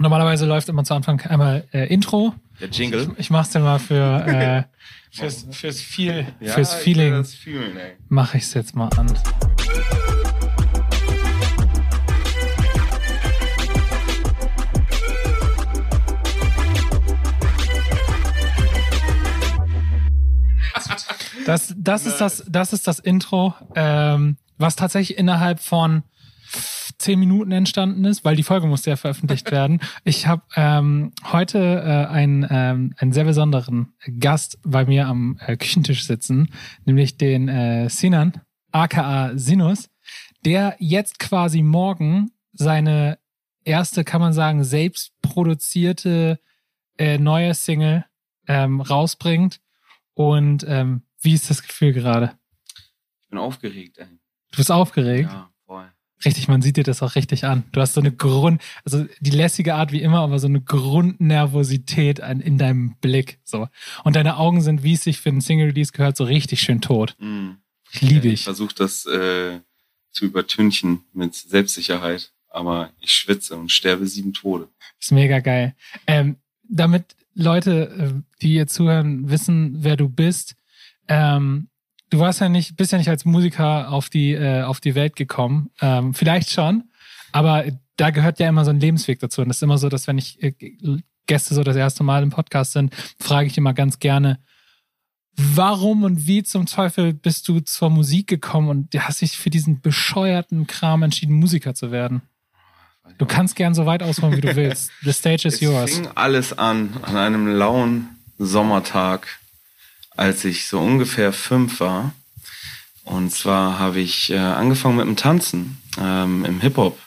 Normalerweise läuft immer zu Anfang einmal äh, Intro. Der Jingle. Ich, ich mach's dir mal für äh, fürs, fürs, viel, Ja, fürs Feeling. das fühlen, ey. Mache ich's jetzt mal an. Das, das, ist das, das ist das Intro, ähm, was tatsächlich innerhalb von zehn Minuten entstanden ist, weil die Folge musste ja veröffentlicht werden. Ich habe ähm, heute äh, einen, ähm, einen sehr besonderen Gast bei mir am äh, Küchentisch sitzen, nämlich den äh, Sinan, aka Sinus, der jetzt quasi morgen seine erste, kann man sagen, selbst produzierte äh, neue Single ähm, rausbringt. Und ähm, wie ist das Gefühl gerade? Ich bin aufgeregt, ey. Du bist aufgeregt? Ja, voll. Richtig, man sieht dir das auch richtig an. Du hast so eine Grund, also die lässige Art wie immer, aber so eine Grundnervosität an, in deinem Blick. So. Und deine Augen sind, wie es sich für einen Single Release gehört, so richtig schön tot. Mhm. Ich liebe Ich ich. versuche das äh, zu übertünchen mit Selbstsicherheit, aber ich schwitze und sterbe sieben Tode. Ist mega geil. Ähm, damit Leute, äh, die hier zuhören, wissen, wer du bist, ähm, du warst ja nicht, bist ja nicht als Musiker auf die, äh, auf die Welt gekommen. Ähm, vielleicht schon, aber da gehört ja immer so ein Lebensweg dazu. Und das ist immer so, dass wenn ich äh, Gäste so das erste Mal im Podcast sind, frage ich immer ganz gerne, warum und wie zum Teufel bist du zur Musik gekommen und hast dich für diesen bescheuerten Kram entschieden, Musiker zu werden? Du kannst gern so weit ausholen, wie du willst. The stage is Es yours. fing alles an an einem lauen Sommertag, als ich so ungefähr fünf war. Und zwar habe ich äh, angefangen mit dem Tanzen ähm, im Hip-Hop.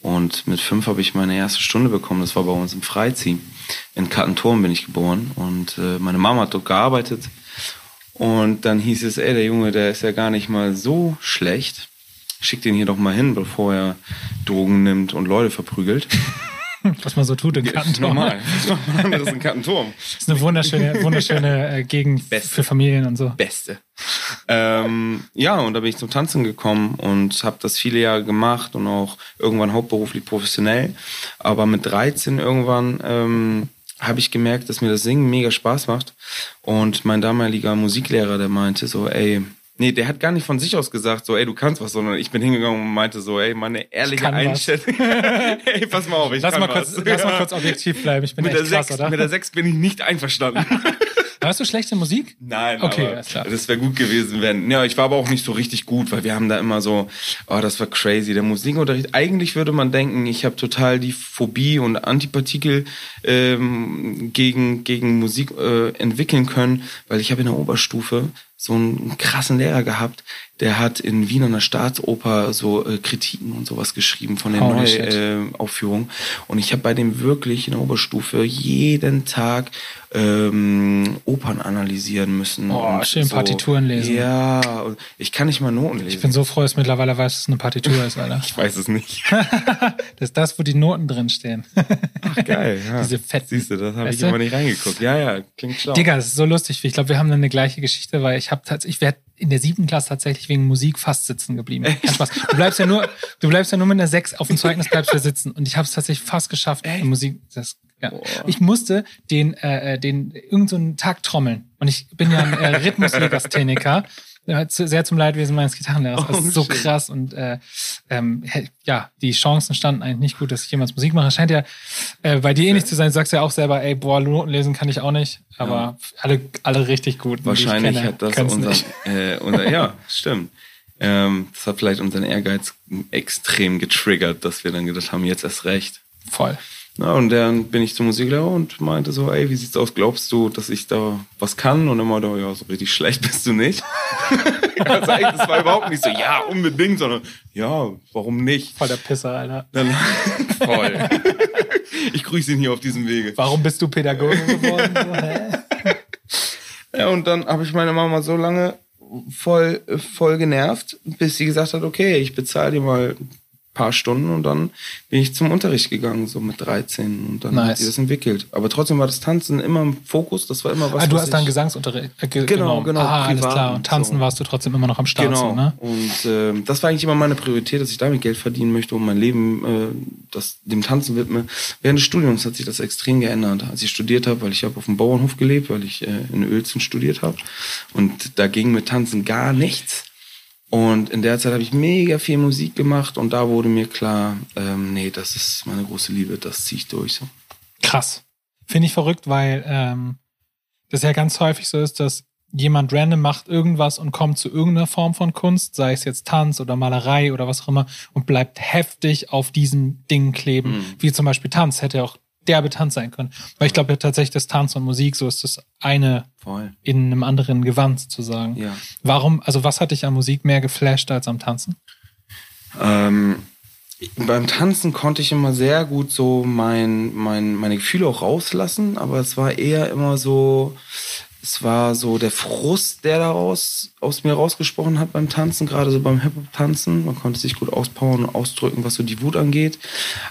Und mit fünf habe ich meine erste Stunde bekommen. Das war bei uns im Freizieh. In Kattenturm bin ich geboren. Und äh, meine Mama hat dort gearbeitet. Und dann hieß es, ey, der Junge, der ist ja gar nicht mal so schlecht. Schick den hier doch mal hin, bevor er Drogen nimmt und Leute verprügelt. Was man so tut in Kattenturm. Normal. Was anderes in Kattenturm. Das ist eine wunderschöne, wunderschöne äh, Gegend Beste. für Familien und so. Beste. Ähm, ja, und da bin ich zum Tanzen gekommen und habe das viele Jahre gemacht und auch irgendwann hauptberuflich professionell. Aber mit 13 irgendwann ähm, habe ich gemerkt, dass mir das Singen mega Spaß macht. Und mein damaliger Musiklehrer, der meinte so, ey, nee, der hat gar nicht von sich aus gesagt, so, ey, du kannst was, sondern ich bin hingegangen und meinte so, ey, meine ehrliche. Einstellung. ey, pass mal auf, ich Lass kann mal, was. kurz, lass mal kurz objektiv bleiben. Ich bin mit echt der, krass, sechs, oder? mit der 6 bin ich nicht einverstanden. Warst du schlecht in Musik? Nein, Okay, aber klar. das wäre gut gewesen, wenn. Ja, ich war aber auch nicht so richtig gut, weil wir haben da immer so, oh, das war crazy, der Musikunterricht. Eigentlich würde man denken, ich habe total die Phobie und Antipartikel ähm, gegen gegen Musik äh, entwickeln können, weil ich habe in der Oberstufe so einen krassen Lehrer gehabt, der hat in Wien an der Staatsoper so äh, Kritiken und sowas geschrieben von den Holy shit. Neuaufführungen. Äh, und ich habe bei dem wirklich in der Oberstufe jeden Tag ähm, Opern analysieren müssen. Oh, schön Partituren lesen. Ja, und ich kann nicht mal Noten lesen. Ich bin so froh, dass mittlerweile weiß, dass es eine Partitur ist, Alter. ich weiß es nicht. Das ist das, wo die Noten drin stehen. Ach, geil. Ja. Diese fetten. Siehst du, das habe ich immer nicht reingeguckt. Ja, ja, klingt schlau. Digga, das ist so lustig. Ich glaube, wir haben dann eine gleiche Geschichte, weil ich habe tatsächlich, ich werde in der siebten Klasse tatsächlich wegen Musik fast sitzen geblieben. Kein Spaß. Du bleibst ja nur, du bleibst ja nur mit einer sechs auf dem Zeugnis bleibst du sitzen. Und ich habe es tatsächlich fast geschafft. in Musik, das, ja. Ich musste den, äh, äh, den irgendeinen so Tag trommeln. Und ich bin ja ein äh, Rhythmuslegastheniker. Ja, Sehr zum Leidwesen meines Gitarrenlehrers. Das Oh, ist so shit. krass und äh, ähm, ja, die Chancen standen eigentlich nicht gut, dass ich jemals Musik mache. Scheint ja äh, bei dir ähnlich zu sein. Du sagst ja auch selber, ey, boah, Noten lesen kann ich auch nicht. Aber alle, alle richtig gut. Wahrscheinlich kenne, hat das können's unser, nicht. äh, unser, ja, stimmt. Ähm, das hat vielleicht unseren Ehrgeiz extrem getriggert, dass wir dann gedacht haben, jetzt erst recht. Voll. Na, und dann bin ich zum Musiklehrer und meinte so, ey, wie sieht's aus? Glaubst du, dass ich da was kann? Und dann meinte er, ja, so richtig schlecht bist du nicht. also eigentlich, das war überhaupt nicht so, ja, unbedingt, sondern ja, warum nicht? Voll der Pisser, Alter. Dann, voll. ich grüße ihn hier auf diesem Wege. Warum bist du Pädagoge geworden? So, hä? Ja, und dann habe ich meine Mama so lange voll, voll genervt, bis sie gesagt hat, okay, ich bezahle dir mal paar Stunden und dann bin ich zum Unterricht gegangen, so mit 13 und dann nice. hat sich das entwickelt. Aber trotzdem war das Tanzen immer im Fokus, das war immer was. Ah, du hast dann Gesangsunterricht. Äh, ge genau, genau. Ah, alles klar. Und Tanzen so. warst du trotzdem immer noch am Start. Genau. So, ne? Und äh, das war eigentlich immer meine Priorität, dass ich damit Geld verdienen möchte und mein Leben äh, das, dem Tanzen widme. Während des Studiums hat sich das extrem geändert. Als ich studiert habe, weil ich habe auf dem Bauernhof gelebt, weil ich äh, in Uelzen studiert habe. Und da ging mit Tanzen gar nichts. Und in der Zeit habe ich mega viel Musik gemacht und da wurde mir klar, ähm, nee, das ist meine große Liebe, das ziehe ich durch. So. Krass. Finde ich verrückt, weil ähm, das ja ganz häufig so ist, dass jemand random macht irgendwas und kommt zu irgendeiner Form von Kunst, sei es jetzt Tanz oder Malerei oder was auch immer, und bleibt heftig auf diesen Dingen kleben. Mhm. Wie zum Beispiel Tanz hätte auch derbe Tanz sein können. Weil ich glaube ja tatsächlich, dass Tanz und Musik, so ist das eine Voll. in einem anderen Gewand sozusagen. Ja. Warum, also was hat dich an Musik mehr geflasht als am Tanzen? Ähm, beim Tanzen konnte ich immer sehr gut so mein, mein, meine Gefühle auch rauslassen, aber es war eher immer so, es war so der Frust, der daraus aus mir rausgesprochen hat beim Tanzen, gerade so beim Hip-Hop-Tanzen. Man konnte sich gut auspowern und ausdrücken, was so die Wut angeht.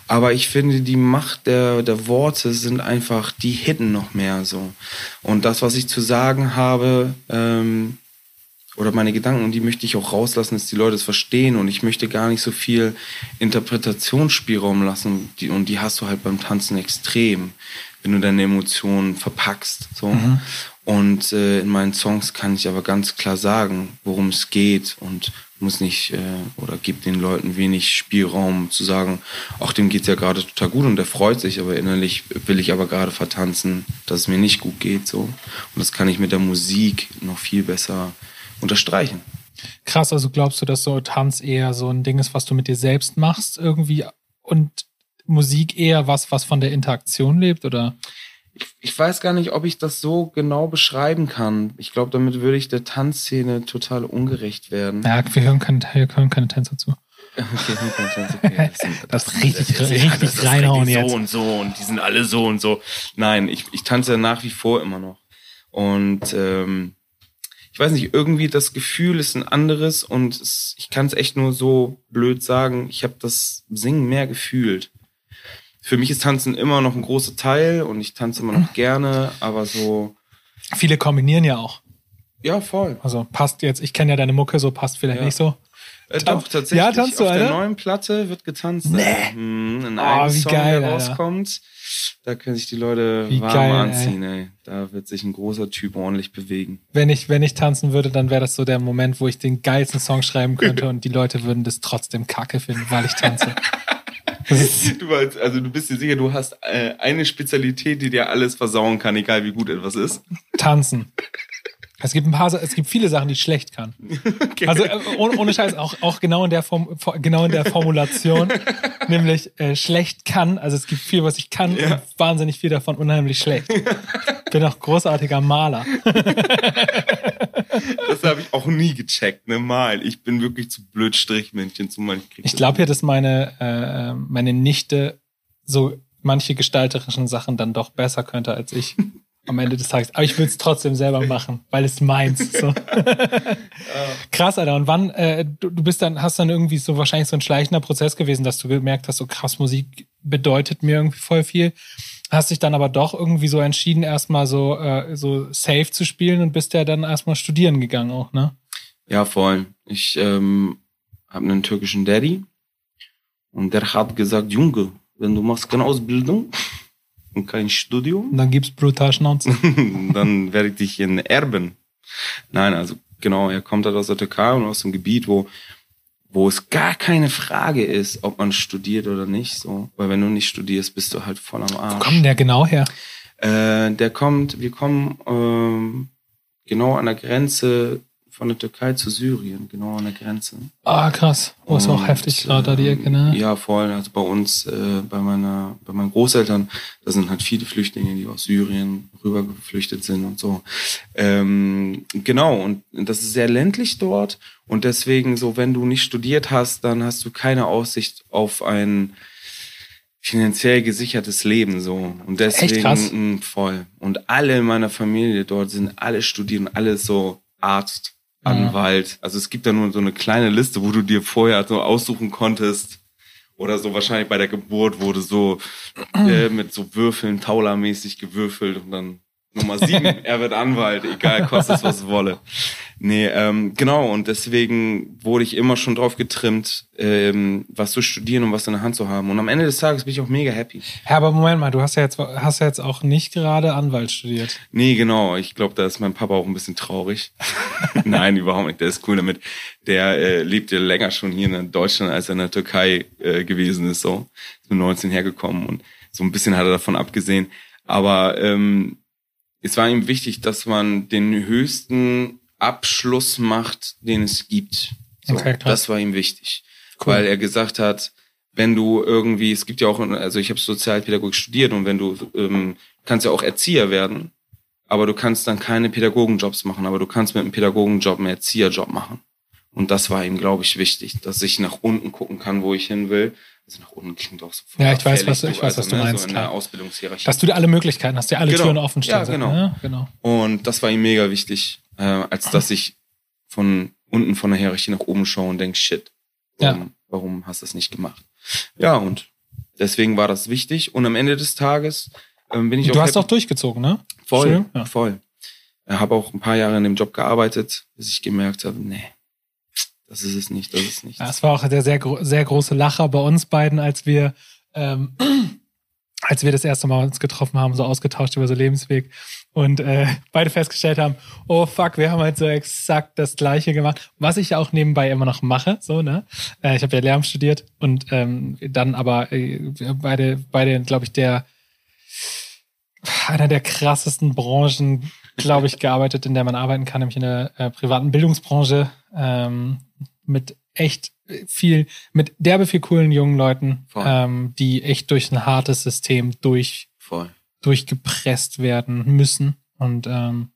Aber ich finde, die Macht der, der Worte sind einfach, die hitten noch mehr so. Und das, was ich zu sagen habe, ähm, oder meine Gedanken, die möchte ich auch rauslassen, dass die Leute es verstehen. Und ich möchte gar nicht so viel Interpretationsspielraum lassen. Die, und die hast du halt beim Tanzen extrem, wenn du deine Emotionen verpackst. So. Mhm. Und äh, in meinen Songs kann ich aber ganz klar sagen, worum es geht und muss nicht äh, oder gibt den Leuten wenig Spielraum zu sagen, ach, dem geht's ja gerade total gut und der freut sich, aber innerlich will ich aber gerade vertanzen, dass es mir nicht gut geht so. Und das kann ich mit der Musik noch viel besser unterstreichen. Krass, also glaubst du, dass so Tanz eher so ein Ding ist, was du mit dir selbst machst irgendwie und Musik eher was, was von der Interaktion lebt oder? Ich weiß gar nicht, ob ich das so genau beschreiben kann. Ich glaube, damit würde ich der Tanzszene total ungerecht werden. Ja, wir hören keine, wir hören keine Tänzer zu. Okay. Okay. Das, das richtig, das, richtig das reinhauen jetzt. So und so und die sind alle so und so. Nein, ich, ich tanze nach wie vor immer noch. Und ähm, ich weiß nicht, irgendwie das Gefühl ist ein anderes und es, ich kann es echt nur so blöd sagen. Ich habe das Singen mehr gefühlt für mich ist Tanzen immer noch ein großer Teil und ich tanze immer noch gerne, aber so. Viele kombinieren ja auch. Ja, voll. Also passt jetzt, ich kenne ja deine Mucke, so passt vielleicht ja. nicht so. Äh, doch, tatsächlich. Ja, tanzt du, Auf der neuen Platte wird getanzt. Nee. Hm, in oh, einem wie Song, geil, der rauskommt. Da können sich die Leute Wie warm geil, anziehen, ey. Da wird sich ein großer Typ ordentlich bewegen. Wenn ich, wenn ich tanzen würde, dann wäre das so der Moment, wo ich den geilsten Song schreiben könnte und die Leute würden das trotzdem kacke finden, weil ich tanze. du weißt, also du bist dir sicher, du hast äh, eine Spezialität, die dir alles versauen kann, egal wie gut etwas ist. Tanzen. Es gibt ein paar, es gibt viele Sachen, die ich schlecht kann. Okay. Also äh, ohne, ohne Scheiß auch auch genau in der Form, genau in der Formulation, nämlich äh, schlecht kann. Also es gibt viel, was ich kann ja. und wahnsinnig viel davon unheimlich schlecht. Bin auch großartiger Maler. das habe ich auch nie gecheckt, ne mal. Ich bin wirklich zu blöd Strichmännchen zu manchen. Ich glaube ja, dass meine äh, meine Nichte so manche gestalterischen Sachen dann doch besser könnte als ich am Ende des Tages. Aber ich will es trotzdem selber machen, weil es meins. So. krass, Alter. Und wann, äh, du, du bist dann, hast dann irgendwie so wahrscheinlich so ein schleichender Prozess gewesen, dass du gemerkt hast, so krass, Musik bedeutet mir irgendwie voll viel. Hast dich dann aber doch irgendwie so entschieden, erstmal so, äh, so safe zu spielen und bist ja dann erstmal studieren gegangen auch, ne? Ja, voll. Ich ähm, habe einen türkischen Daddy und der hat gesagt, Junge, wenn du machst keine Ausbildung, kein Studium. Dann gibt's brutal Schnauze. dann werde ich dich in erben. Nein, also genau, er kommt halt aus der Türkei und aus dem Gebiet, wo wo es gar keine Frage ist, ob man studiert oder nicht. So, weil wenn du nicht studierst, bist du halt voll am Arsch. Wo kommt der genau her? Äh, der kommt, wir kommen ähm, genau an der Grenze von der Türkei zu Syrien, genau an der Grenze. Ah, krass. Oh, ist auch heftig gerade da die Ecke, ne? Ja, voll. Also bei uns, äh, bei meiner, bei meinen Großeltern, da sind halt viele Flüchtlinge, die aus Syrien rüber geflüchtet sind und so. Ähm, genau, und das ist sehr ländlich dort. Und deswegen, so, wenn du nicht studiert hast, dann hast du keine Aussicht auf ein finanziell gesichertes Leben so und deswegen. Mh, voll und alle in meiner Familie dort sind alle studieren alle so Arzt Anwalt. Also es gibt da nur so eine kleine Liste, wo du dir vorher so aussuchen konntest, Oder so wahrscheinlich bei der Geburt wurde so äh, mit so Würfeln, Taula-mäßig gewürfelt und dann Nummer sieben, er wird Anwalt, egal, kostet es, was es wolle. Nee, ähm, genau, und deswegen wurde ich immer schon drauf getrimmt, ähm, was zu studieren und was in der Hand zu haben. Und am Ende des Tages bin ich auch mega happy. Ja, aber Moment mal, du hast ja jetzt, hast ja jetzt auch nicht gerade Anwalt studiert. Nee, genau. Ich glaube, da ist mein Papa auch ein bisschen traurig. Nein, überhaupt nicht. Der ist cool damit. Der äh, lebt ja länger schon hier in Deutschland, als er in der Türkei äh, gewesen ist. So, ist mit 19 hergekommen und so ein bisschen hat er davon abgesehen. Aber ähm, es war ihm wichtig, dass man den höchsten Abschluss macht, den es gibt. So, das war ihm wichtig, cool. weil er gesagt hat, wenn du irgendwie, es gibt ja auch, also ich habe Sozialpädagogik studiert und wenn du ähm, kannst ja auch Erzieher werden, aber du kannst dann keine Pädagogenjobs machen, aber du kannst mit einem Pädagogenjob einen Erzieherjob machen. Und das war ihm, glaube ich, wichtig, dass ich nach unten gucken kann, wo ich hin will. Also nach unten klingt auch so Ja, ich weiß, was, ich weiß, also, was du ne, meinst. So in der Ausbildungshierarchie. Dass du alle Möglichkeiten hast, dir alle genau. Türen offen stehen. Ja, genau. Ja, genau. Und das war ihm mega wichtig, äh, als dass ich von unten von der Hierarchie nach oben schaue und denke, shit, warum, ja. warum hast du das nicht gemacht? Ja, und deswegen war das wichtig. Und am Ende des Tages ähm, bin ich du auch. Du hast happy. auch durchgezogen, ne? Voll, ja. voll. Ich habe auch ein paar Jahre in dem Job gearbeitet, bis ich gemerkt habe, nee, das ist es nicht, das ist nicht. Ja, es war auch der sehr, sehr große Lacher bei uns beiden, als wir, ähm, als wir das erste Mal uns getroffen haben, so ausgetauscht über so Lebensweg und äh, beide festgestellt haben, oh fuck, wir haben halt so exakt das Gleiche gemacht, was ich auch nebenbei immer noch mache, so ne. Äh, ich habe ja Lärm studiert und ähm, dann aber äh, beide, beide, glaube ich, der einer der krassesten Branchen, glaube ich, gearbeitet, in der man arbeiten kann, nämlich in der äh, privaten Bildungsbranche. Ähm, mit echt viel, mit derbe viel coolen jungen Leuten, ähm, die echt durch ein hartes System durch, Voll. durchgepresst werden müssen. Und ähm,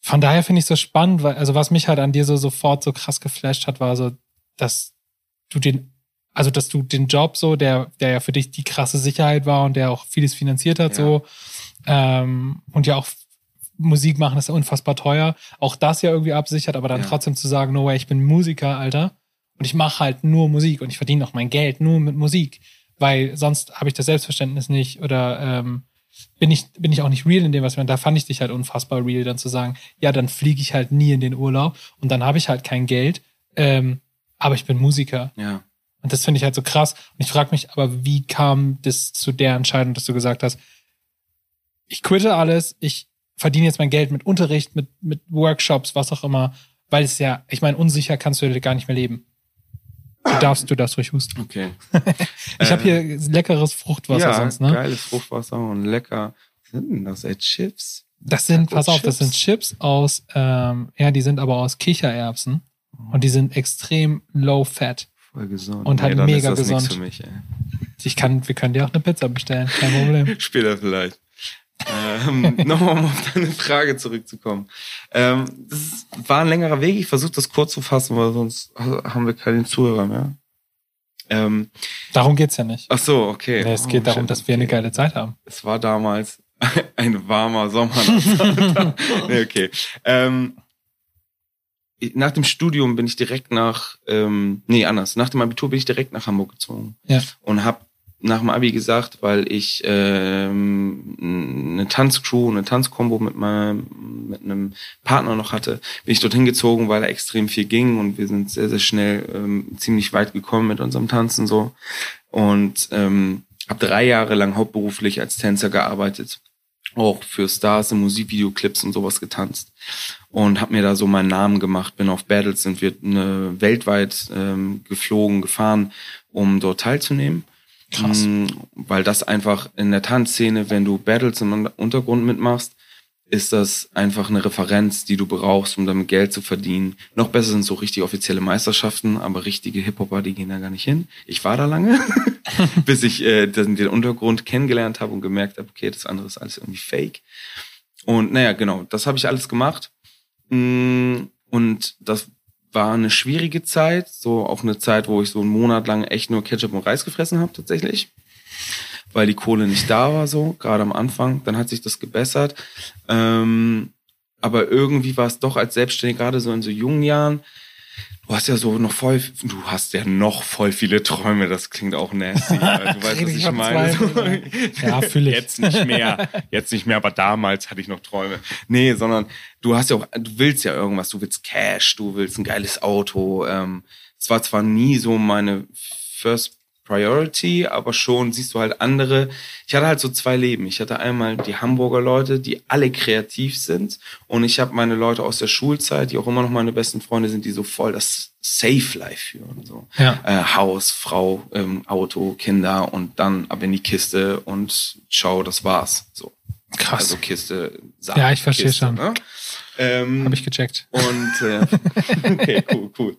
von daher finde ich so spannend, weil, also was mich halt an dir so sofort so krass geflasht hat, war so, dass du den, also dass du den Job so, der, der ja für dich die krasse Sicherheit war und der auch vieles finanziert hat, ja. so, ähm, und ja auch Musik machen ist unfassbar teuer. Auch das ja irgendwie absichert, aber dann ja. trotzdem zu sagen, no way, ich bin Musiker, Alter. Und ich mache halt nur Musik und ich verdiene auch mein Geld nur mit Musik. Weil sonst habe ich das Selbstverständnis nicht oder ähm, bin ich, bin ich auch nicht real in dem, was wir. Da fand ich dich halt unfassbar real, dann zu sagen, ja, dann fliege ich halt nie in den Urlaub und dann habe ich halt kein Geld. Ähm, aber ich bin Musiker. Ja. Und das finde ich halt so krass. Und ich frage mich aber, wie kam das zu der Entscheidung, dass du gesagt hast, ich quitte alles, ich verdiene jetzt mein Geld mit Unterricht, mit, mit Workshops, was auch immer, weil es ja, ich meine, unsicher kannst du gar nicht mehr leben. Du darfst, du darfst ruhig husten. Okay. ich äh, habe hier leckeres Fruchtwasser ja, sonst, ne? Geiles Fruchtwasser und lecker. Was sind denn das? Ey, Chips? Das sind, pass auf, Chips? das sind Chips aus, ähm, ja, die sind aber aus Kichererbsen und die sind extrem low fat. Voll gesund. Und halt nee, mega gesund. Für mich, ey. Ich kann, wir können dir auch eine Pizza bestellen, kein Problem. Später vielleicht ähm, Nochmal um auf deine Frage zurückzukommen. Ähm, das war ein längerer Weg. Ich versuche das kurz zu fassen, weil sonst haben wir keinen Zuhörer mehr. Ähm, darum geht's ja nicht. Ach so, okay. Nee, es geht oh, darum, dass wir eine geile Zeit haben. Es war damals ein warmer Sommer. nee, okay. Ähm, nach dem Studium bin ich direkt nach, ähm, nee, anders. Nach dem Abitur bin ich direkt nach Hamburg gezogen. Ja. Und habe nach dem Abi gesagt, weil ich ähm, eine Tanzcrew, eine Tanzkombo mit meinem mit einem Partner noch hatte, bin ich dorthin gezogen, weil da extrem viel ging und wir sind sehr sehr schnell ähm, ziemlich weit gekommen mit unserem Tanzen so und ähm, habe drei Jahre lang hauptberuflich als Tänzer gearbeitet, auch für Stars in Musikvideoclips und sowas getanzt und habe mir da so meinen Namen gemacht. Bin auf Battles sind wir eine, weltweit ähm, geflogen, gefahren, um dort teilzunehmen Krass. Mm, weil das einfach in der Tanzszene, wenn du Battles im Untergrund mitmachst, ist das einfach eine Referenz, die du brauchst, um damit Geld zu verdienen. Noch besser sind so richtig offizielle Meisterschaften, aber richtige Hip-Hopper, die gehen da gar nicht hin. Ich war da lange, bis ich äh, den Untergrund kennengelernt habe und gemerkt habe, okay, das andere ist alles irgendwie fake. Und naja, genau, das habe ich alles gemacht. Mm, und das war eine schwierige Zeit, so auch eine Zeit, wo ich so einen Monat lang echt nur Ketchup und Reis gefressen habe tatsächlich, weil die Kohle nicht da war so, gerade am Anfang. Dann hat sich das gebessert, ähm, aber irgendwie war es doch als Selbstständiger, gerade so in so jungen Jahren, du hast ja so noch voll, du hast ja noch voll viele Träume, das klingt auch nasty. Du weißt, was Ich meine. zwei, Ja, fühle ich. Jetzt nicht mehr, jetzt nicht mehr, aber damals hatte ich noch Träume. Nee, sondern du hast ja auch, du willst ja irgendwas, du willst Cash, du willst ein geiles Auto. Ähm, es war zwar nie so meine First Priority, aber schon siehst du halt andere. Ich hatte halt so zwei Leben. Ich hatte einmal die Hamburger Leute, die alle kreativ sind und ich habe meine Leute aus der Schulzeit, die auch immer noch meine besten Freunde sind, die so voll das Safe Life führen. So. Ja. Äh, Haus, Frau, ähm, Auto, Kinder und dann ab in die Kiste und ciao, das war's. So. Krass. Also Kiste, Sack, Ja, ich verstehe Kiste, schon. Ne? Ähm, Habe ich gecheckt. und äh, okay, cool, cool.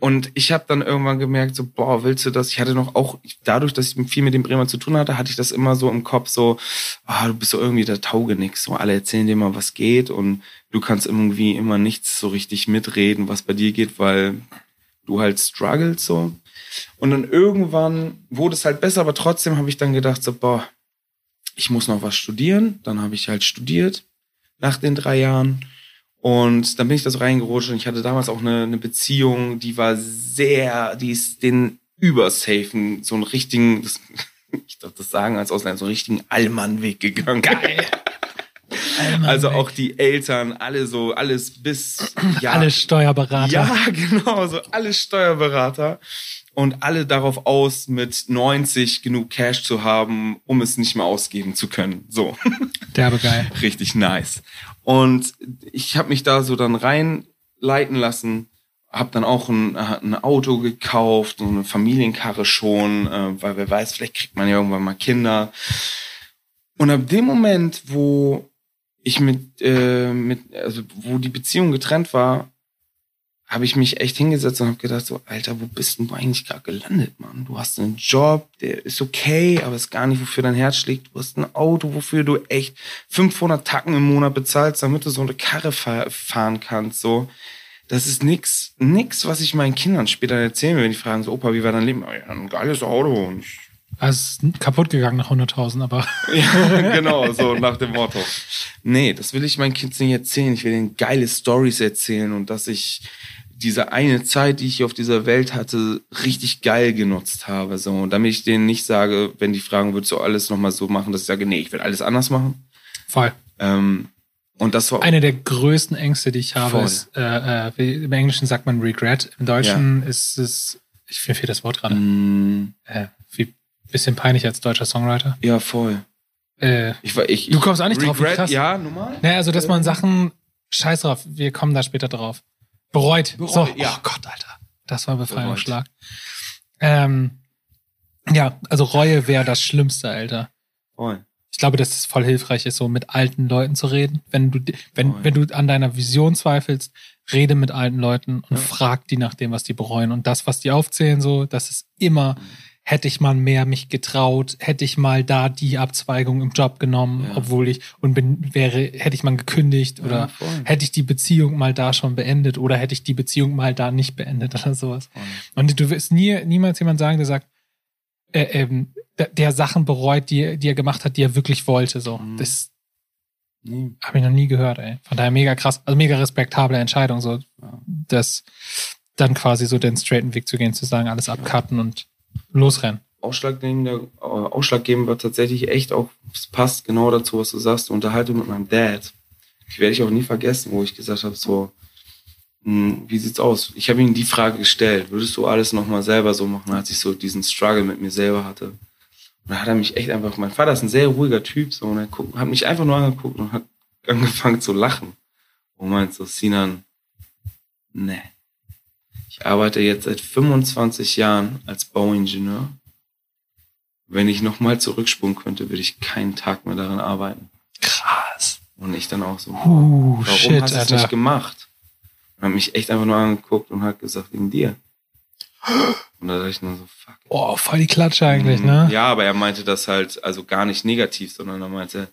Und ich habe dann irgendwann gemerkt, so, boah, willst du das? Ich hatte noch auch, dadurch, dass ich viel mit dem Bremer zu tun hatte, hatte ich das immer so im Kopf, so, ah, du bist so irgendwie der Taugenix, so alle erzählen dir mal, was geht und du kannst irgendwie immer nichts so richtig mitreden, was bei dir geht, weil du halt struggles so. Und dann irgendwann wurde es halt besser, aber trotzdem habe ich dann gedacht, so, boah, ich muss noch was studieren. Dann habe ich halt studiert nach den drei Jahren. Und dann bin ich da so reingerutscht und ich hatte damals auch eine, eine Beziehung, die war sehr, die ist den übersafen, so einen richtigen, das, ich darf das sagen als Ausländer, so einen richtigen Allmannweg gegangen. Geil. Also auch die Eltern, alle so, alles bis, ja, Alle Steuerberater. ja, genau, so alle Steuerberater und alle darauf aus, mit 90 genug Cash zu haben, um es nicht mehr ausgeben zu können. So, Derbe geil. richtig nice. Und ich habe mich da so dann reinleiten lassen, habe dann auch ein, ein Auto gekauft und eine Familienkarre schon, äh, weil wer weiß, vielleicht kriegt man ja irgendwann mal Kinder. Und ab dem Moment, wo ich mit, äh, mit also wo die Beziehung getrennt war, habe ich mich echt hingesetzt und habe gedacht so, Alter, wo bist denn du eigentlich gerade gelandet, Mann? Du hast einen Job, der ist okay, aber ist gar nicht, wofür dein Herz schlägt. Du hast ein Auto, wofür du echt 500 Tacken im Monat bezahlst, damit du so eine Karre fahr fahren kannst, so. Das ist nix, nix, was ich meinen Kindern später erzählen will, wenn die fragen so, Opa, wie war dein Leben? Ja, ein geiles Auto und ich Also es ist kaputt gegangen nach 100.000, aber ja, genau, so nach dem Motto. Nee, das will ich meinen Kids nicht erzählen. Ich will ihnen geile Stories erzählen und dass ich diese eine Zeit, die ich auf dieser Welt hatte, richtig geil genutzt habe. So. Und damit ich denen nicht sage, wenn die fragen, würdest du alles nochmal so machen, dass ich sage, nee, ich will alles anders machen. voll. Ähm, und das war Eine der größten Ängste, die ich habe, Voll. ist, äh, äh, im Englischen sagt man Regret. Im Deutschen ist es, ich mir fehlt das Wort gerade, Mm, äh, wie bisschen peinlich als deutscher Songwriter. ja, voll. Äh, Ich, ich, Du kommst auch nicht drauf, wie Regret, ja, normal. naja, also dass man Sachen, scheiß drauf, wir kommen da später drauf. Bereut. Bereut, so, ja. oh Gott, Alter. Das war ein Befreiungsschlag. Ähm, ja, also Reue wäre das Schlimmste, Alter. Voll. Ich glaube, dass es voll hilfreich ist, so mit alten Leuten zu reden. Wenn du, wenn, Voll. wenn du an deiner Vision zweifelst, rede mit alten Leuten und Ja. frag die nach dem, was die bereuen. Und das, was die aufzählen, so, das ist immer, hätte ich mal mehr mich getraut, hätte ich mal da die Abzweigung im Job genommen, Ja. obwohl ich, und bin, wäre, hätte ich mal gekündigt oder Ja, hätte ich die Beziehung mal da schon beendet oder hätte ich die Beziehung mal da nicht beendet oder sowas. Voll. Und du wirst nie, niemals jemand sagen, der sagt, äh, ähm, der, der Sachen bereut, die, die er gemacht hat, die er wirklich wollte. So, Mhm. das Nee. habe ich noch nie gehört. Ey. Von daher mega krass, also mega respektable Entscheidung, so Ja. das dann quasi so den straighten Weg zu gehen, zu sagen, alles abcutten und losrennen. ausschlaggebend, äh, ausschlaggebend war tatsächlich echt auch, es passt genau dazu, was du sagst, die Unterhaltung mit meinem Dad. Die werde ich auch nie vergessen, wo ich gesagt habe, so, hm, wie sieht's aus? Ich habe ihm die Frage gestellt, würdest du alles nochmal selber so machen, als ich so diesen Struggle mit mir selber hatte? Und da hat er mich echt einfach, mein Vater ist ein sehr ruhiger Typ, so, und er guckt, hat mich einfach nur angeguckt und hat angefangen zu lachen. Und meint so, Sinan, nee. Ich arbeite jetzt seit 25 Jahren als Bauingenieur. Wenn ich nochmal zurückspulen könnte, würde ich keinen Tag mehr daran arbeiten. Krass. Und ich dann auch so, Uh, warum shit, hast du es nicht gemacht? Und hat mich echt einfach nur angeguckt und hat gesagt, wegen dir. Und da dachte ich nur so, fuck. Oh, voll die Klatsche eigentlich, Mhm. ne? Ja, aber er meinte das halt, also gar nicht negativ, sondern er meinte,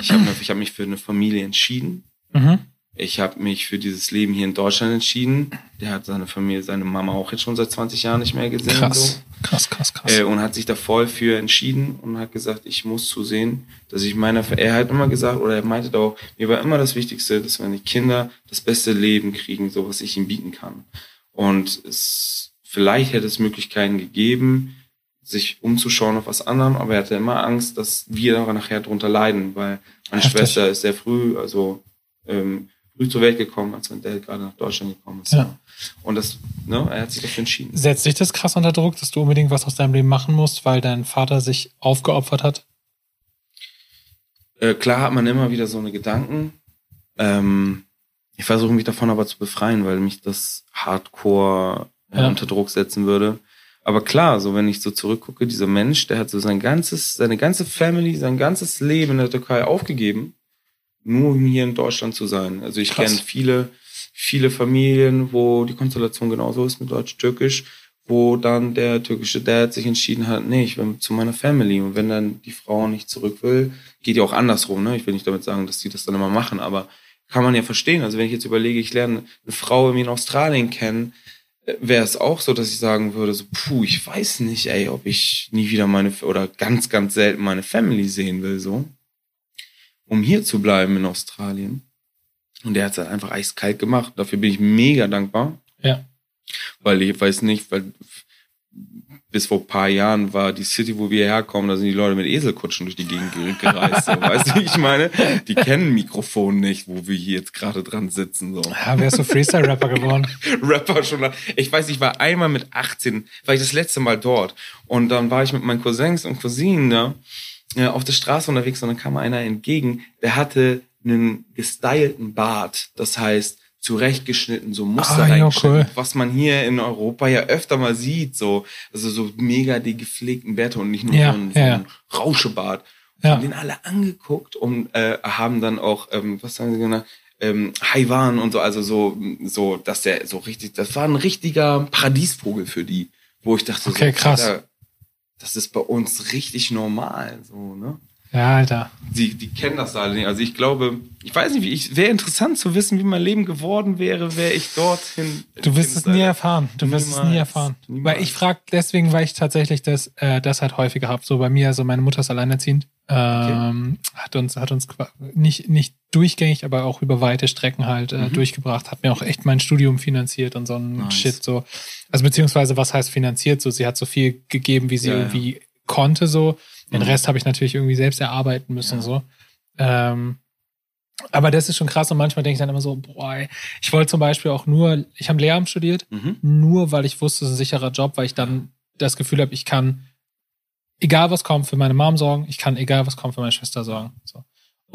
ich habe hab mich für eine Familie entschieden. Mhm. Ich habe mich für dieses Leben hier in Deutschland entschieden. Der hat seine Familie, seine Mama auch jetzt schon seit 20 Jahren nicht mehr gesehen. So. Krass. Krass, krass, krass. Äh, und hat sich da voll für entschieden und hat gesagt, ich muss zusehen, dass ich meiner, er hat immer gesagt, oder er meinte doch, mir war immer das Wichtigste, dass meine Kinder das beste Leben kriegen, so was ich ihnen bieten kann. Und es, vielleicht hätte es Möglichkeiten gegeben, sich umzuschauen auf was anderem, aber er hatte immer Angst, dass wir nachher drunter leiden, weil meine Heftig. Schwester ist sehr früh, also ähm, früh zur Welt gekommen, als mein Dad gerade nach Deutschland gekommen ist. Ja. Und das, ne, er hat sich dafür entschieden. Setzt dich das krass unter Druck, dass du unbedingt was aus deinem Leben machen musst, weil dein Vater sich aufgeopfert hat? Äh, klar hat man immer wieder so eine Gedanken. Ähm, ich versuche mich davon aber zu befreien, weil mich das Hardcore äh, Ja. unter Druck setzen würde. Aber klar, so wenn ich so zurückgucke, dieser Mensch, der hat so sein ganzes, seine ganze Family, sein ganzes Leben in der Türkei aufgegeben, nur um hier in Deutschland zu sein. Also ich kenne viele, viele Familien, wo die Konstellation genauso ist mit Deutsch-Türkisch, wo dann der türkische Dad sich entschieden hat, nee, ich will zu meiner Family. Und wenn dann die Frau nicht zurück will, geht ja auch andersrum. Ne? Ich will nicht damit sagen, dass die das dann immer machen, aber kann man ja verstehen. Also wenn ich jetzt überlege, ich lerne eine Frau in Australien kennen, wäre es auch so, dass ich sagen würde, so, puh, ich weiß nicht, ey, ob ich nie wieder meine, oder ganz, ganz selten meine Family sehen will, so. Um hier zu bleiben in Australien. Und der hat es halt einfach eiskalt gemacht. Dafür bin ich mega dankbar. Ja. Weil ich weiß nicht, weil bis vor ein paar Jahren war die City, wo wir herkommen, da sind die Leute mit Eselkutschen durch die Gegend ge- gereist. So, weißt du, wie ich meine? Die kennen Mikrofon nicht, wo wir hier jetzt gerade dran sitzen. So. Ja, wärst du Freestyle-Rapper geworden. Rapper schon. Ich weiß, ich war einmal mit 18, war ich das letzte Mal dort. Und dann war ich mit meinen Cousins und Cousinen da äh, auf der Straße unterwegs und dann kam einer entgegen, der hatte einen gestylten Bart. Das heißt, zurechtgeschnitten, so Muster Ah, reingeschnitten, cool. was man hier in Europa ja öfter mal sieht, so, also so mega die gepflegten Bärte und nicht nur Ja, so ein, ja, Rauschebart. Ja. Haben den alle angeguckt und äh, haben dann auch, ähm, was sagen sie genau, ähm, Haiwan und so, also so, so, dass der so richtig, das war ein richtiger Paradiesvogel für die, wo ich dachte, Okay, so, krass. Alter, das ist bei uns richtig normal, so, ne? Ja, Alter. Die, die kennen das alle nicht. Also ich glaube, ich weiß nicht, wie ich, wäre interessant zu wissen, wie mein Leben geworden wäre, wäre ich dorthin. Du wirst es nie erfahren. Du wirst es nie erfahren. Niemals. Weil ich frage deswegen, weil ich tatsächlich das, äh, das halt häufiger habe. So bei mir, also meine Mutter ist alleinerziehend. Ähm, hat uns, hat uns nicht, nicht durchgängig, aber auch über weite Strecken halt äh, Mhm. durchgebracht, hat mir auch echt mein Studium finanziert und so ein Nice. Shit so. Also beziehungsweise, was heißt finanziert? So, sie hat so viel gegeben, wie sie Ja, ja. irgendwie konnte, so. Den Mhm. Rest habe ich natürlich irgendwie selbst erarbeiten müssen, Ja. so. Ähm, aber das ist schon krass und manchmal denke ich dann immer so, boah, ich wollte zum Beispiel auch nur, ich habe Lehramt studiert, Mhm. nur weil ich wusste, es ist ein sicherer Job, weil ich dann das Gefühl habe, ich kann, egal was kommt, für meine Mom sorgen, ich kann, egal was kommt, für meine Schwester sorgen. So.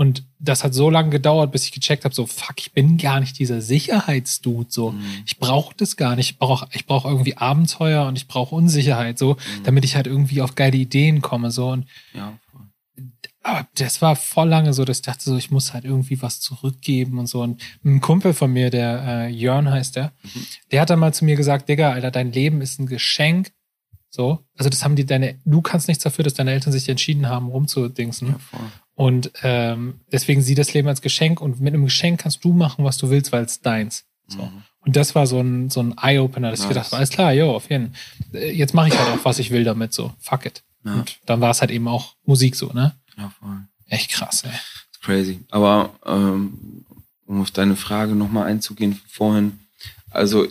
Und das hat so lange gedauert, bis ich gecheckt habe, so, fuck, ich bin gar nicht dieser Sicherheitsdude, so. Mhm. Ich brauche das gar nicht. Ich brauche ich brauch irgendwie Abenteuer und ich brauche Unsicherheit, so, Mhm. damit ich halt irgendwie auf geile Ideen komme, so. Und Ja, aber das war voll lange so, dass ich dachte so, ich muss halt irgendwie was zurückgeben und so. Und ein Kumpel von mir, der äh, Jörn heißt der, Mhm. der hat dann mal zu mir gesagt, Digga, Alter, dein Leben ist ein Geschenk. So, also das haben die deine, du kannst nichts dafür, dass deine Eltern sich entschieden haben, rumzudingsen. ja. Und ähm, deswegen sieh das Leben als Geschenk und mit einem Geschenk kannst du machen, was du willst, weil es deins. So. Mhm. Und das war so ein, so ein Eye-Opener, dass ich Nice. gedacht habe, alles klar, jo, auf jeden Fall. Äh, Jetzt mache ich halt auch, was ich will damit, so, fuck it. Ja. Und dann war es halt eben auch Musik so, ne? Ja, voll. Echt krass, ey. Crazy. Aber ähm, um auf deine Frage nochmal einzugehen von vorhin, also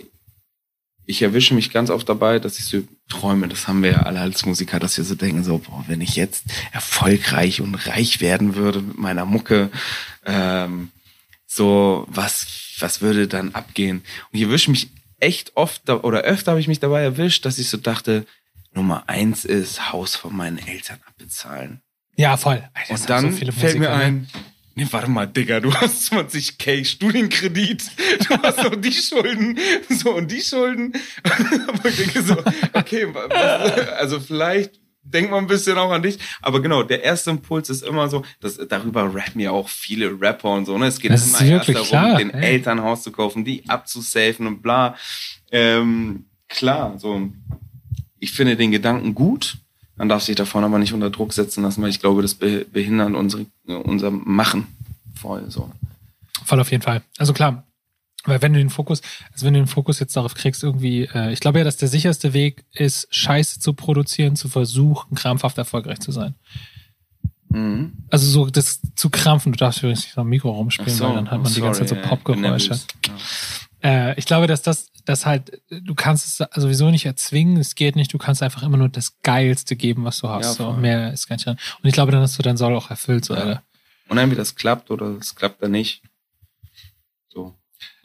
ich erwische mich ganz oft dabei, dass ich so träume, das haben wir ja alle als Musiker, dass wir so denken, so, boah, wenn ich jetzt erfolgreich und reich werden würde mit meiner Mucke, ähm, so, was, was würde dann abgehen? Und ich erwische mich echt oft, oder öfter habe ich mich dabei erwischt, dass ich so dachte, Nummer eins ist Haus von meinen Eltern abbezahlen. Ja, voll. Alter, Und dann so fällt mir Musiker, ne? ein, nee, warte mal, Digga, du hast 20k Studienkredit, du hast noch die Schulden, so und die Schulden. aber ich denke so, okay, wa- was, also vielleicht denk mal ein bisschen auch an dich. Aber genau, der erste Impuls ist immer so, dass darüber rappen ja auch viele Rapper und so. Ne? Es geht Das immer erst darum, klar, den ey. Elternhaus zu kaufen, die abzusafen und bla. Ähm, klar, so. Ich finde den Gedanken gut. Man darf sich davon aber nicht unter Druck setzen lassen, weil ich glaube, das be behindert unsere, unser Machen voll so. Voll auf jeden Fall. Also klar, weil wenn du den Fokus, also wenn du den Fokus jetzt darauf kriegst, irgendwie, äh, ich glaube ja, dass der sicherste Weg ist, Scheiße zu produzieren, zu versuchen, krampfhaft erfolgreich zu sein. Mhm. Also so das zu krampfen, du darfst übrigens nicht so am Mikro rumspielen, weil dann hat man die ganze Zeit so sorry, Popgeräusche. Ja. Äh, ich glaube, dass das dass halt, du kannst es sowieso nicht erzwingen, es geht nicht, du kannst einfach immer nur das Geilste geben, was du hast. Ja, so, mehr ist gar nicht dran. Und ich glaube, dann hast du dein Soll auch erfüllt. So, Ja. Alter. Und entweder das klappt oder es klappt dann nicht. So.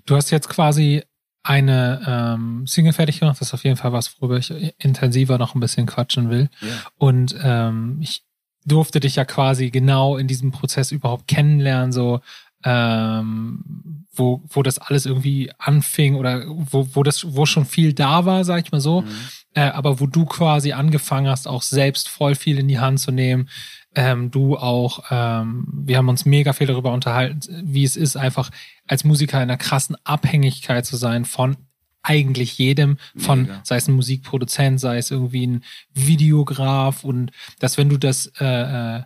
Du hast jetzt quasi eine ähm, Single fertig gemacht, das ist auf jeden Fall was, worüber ich intensiver noch ein bisschen quatschen will. Ja. Und ähm, ich durfte dich ja quasi genau in diesem Prozess überhaupt kennenlernen, so ähm, wo, wo das alles irgendwie anfing oder wo, wo das, wo schon viel da war, sag ich mal so, Mhm. äh, aber wo du quasi angefangen hast, auch selbst voll viel in die Hand zu nehmen. Ähm, du auch, ähm, wir haben uns mega viel darüber unterhalten, wie es ist, einfach als Musiker in einer krassen Abhängigkeit zu sein von eigentlich jedem, von Mega. sei es ein Musikproduzent, sei es irgendwie ein Videograf und dass wenn du das, äh, äh, das,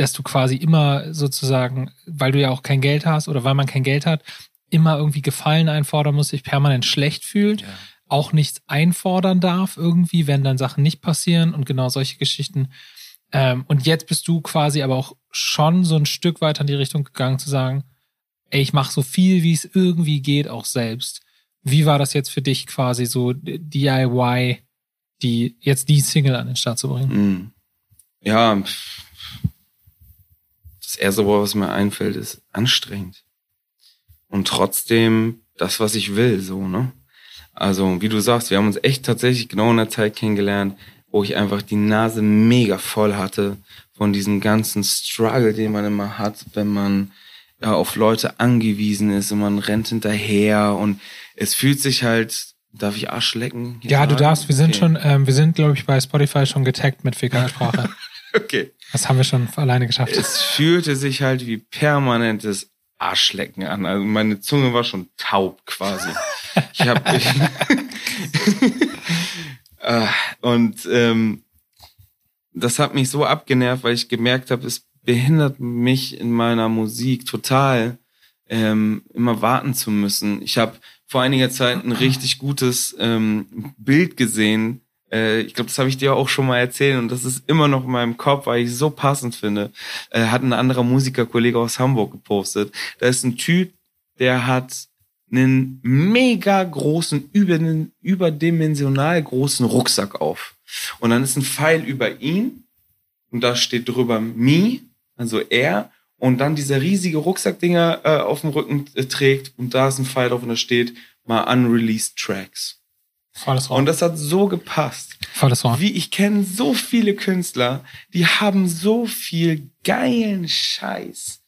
dass du quasi immer sozusagen, weil du ja auch kein Geld hast oder weil man kein Geld hat, immer irgendwie Gefallen einfordern muss, sich permanent schlecht fühlt, Ja. auch nichts einfordern darf irgendwie, wenn dann Sachen nicht passieren und genau solche Geschichten. Ähm, und jetzt bist du quasi aber auch schon so ein Stück weiter in die Richtung gegangen zu sagen, ey, ich mache so viel, wie es irgendwie geht, auch selbst. Wie war das jetzt für dich quasi so DIY, die jetzt die Single an den Start zu bringen? Mhm. Ja. Das erste Wort, was mir einfällt, ist anstrengend. Und trotzdem das, was ich will, so, ne? Also, wie du sagst, wir haben uns echt tatsächlich genau in der Zeit kennengelernt, wo ich einfach die Nase mega voll hatte von diesem ganzen Struggle, den man immer hat, wenn man ja, auf Leute angewiesen ist und man rennt hinterher und es fühlt sich halt, darf ich Arsch lecken? Ja, du sagen? darfst, wir sind Okay. schon, ähm, wir sind, glaube ich, bei Spotify schon getaggt mit Vegansprache. Okay. Das haben wir schon alleine geschafft. Es fühlte sich halt wie permanentes Arschlecken an. Also meine Zunge war schon taub quasi. Ich habe ich, Äh, und ähm, das hat mich so abgenervt, weil ich gemerkt habe, es behindert mich in meiner Musik total, ähm, immer warten zu müssen. Ich habe vor einiger Zeit ein richtig gutes ähm, Bild gesehen. Äh, ich glaube, das habe ich dir auch schon mal erzählt und das ist immer noch in meinem Kopf, weil ich es so passend finde. Äh, hat ein anderer Musikerkollege aus Hamburg gepostet. Da ist ein Typ, der hat einen mega großen, über, überdimensional großen Rucksack auf. Und dann ist ein Pfeil über ihn und da steht drüber me, also er, und dann dieser riesige Rucksackdinger äh, auf dem Rücken äh, trägt und da ist ein Pfeil drauf und da steht mal unreleased tracks. Volles Und Rohr. das hat so gepasst. Volles Rohr. Wie ich kenne so viele Künstler, die haben so viel geilen Scheiß.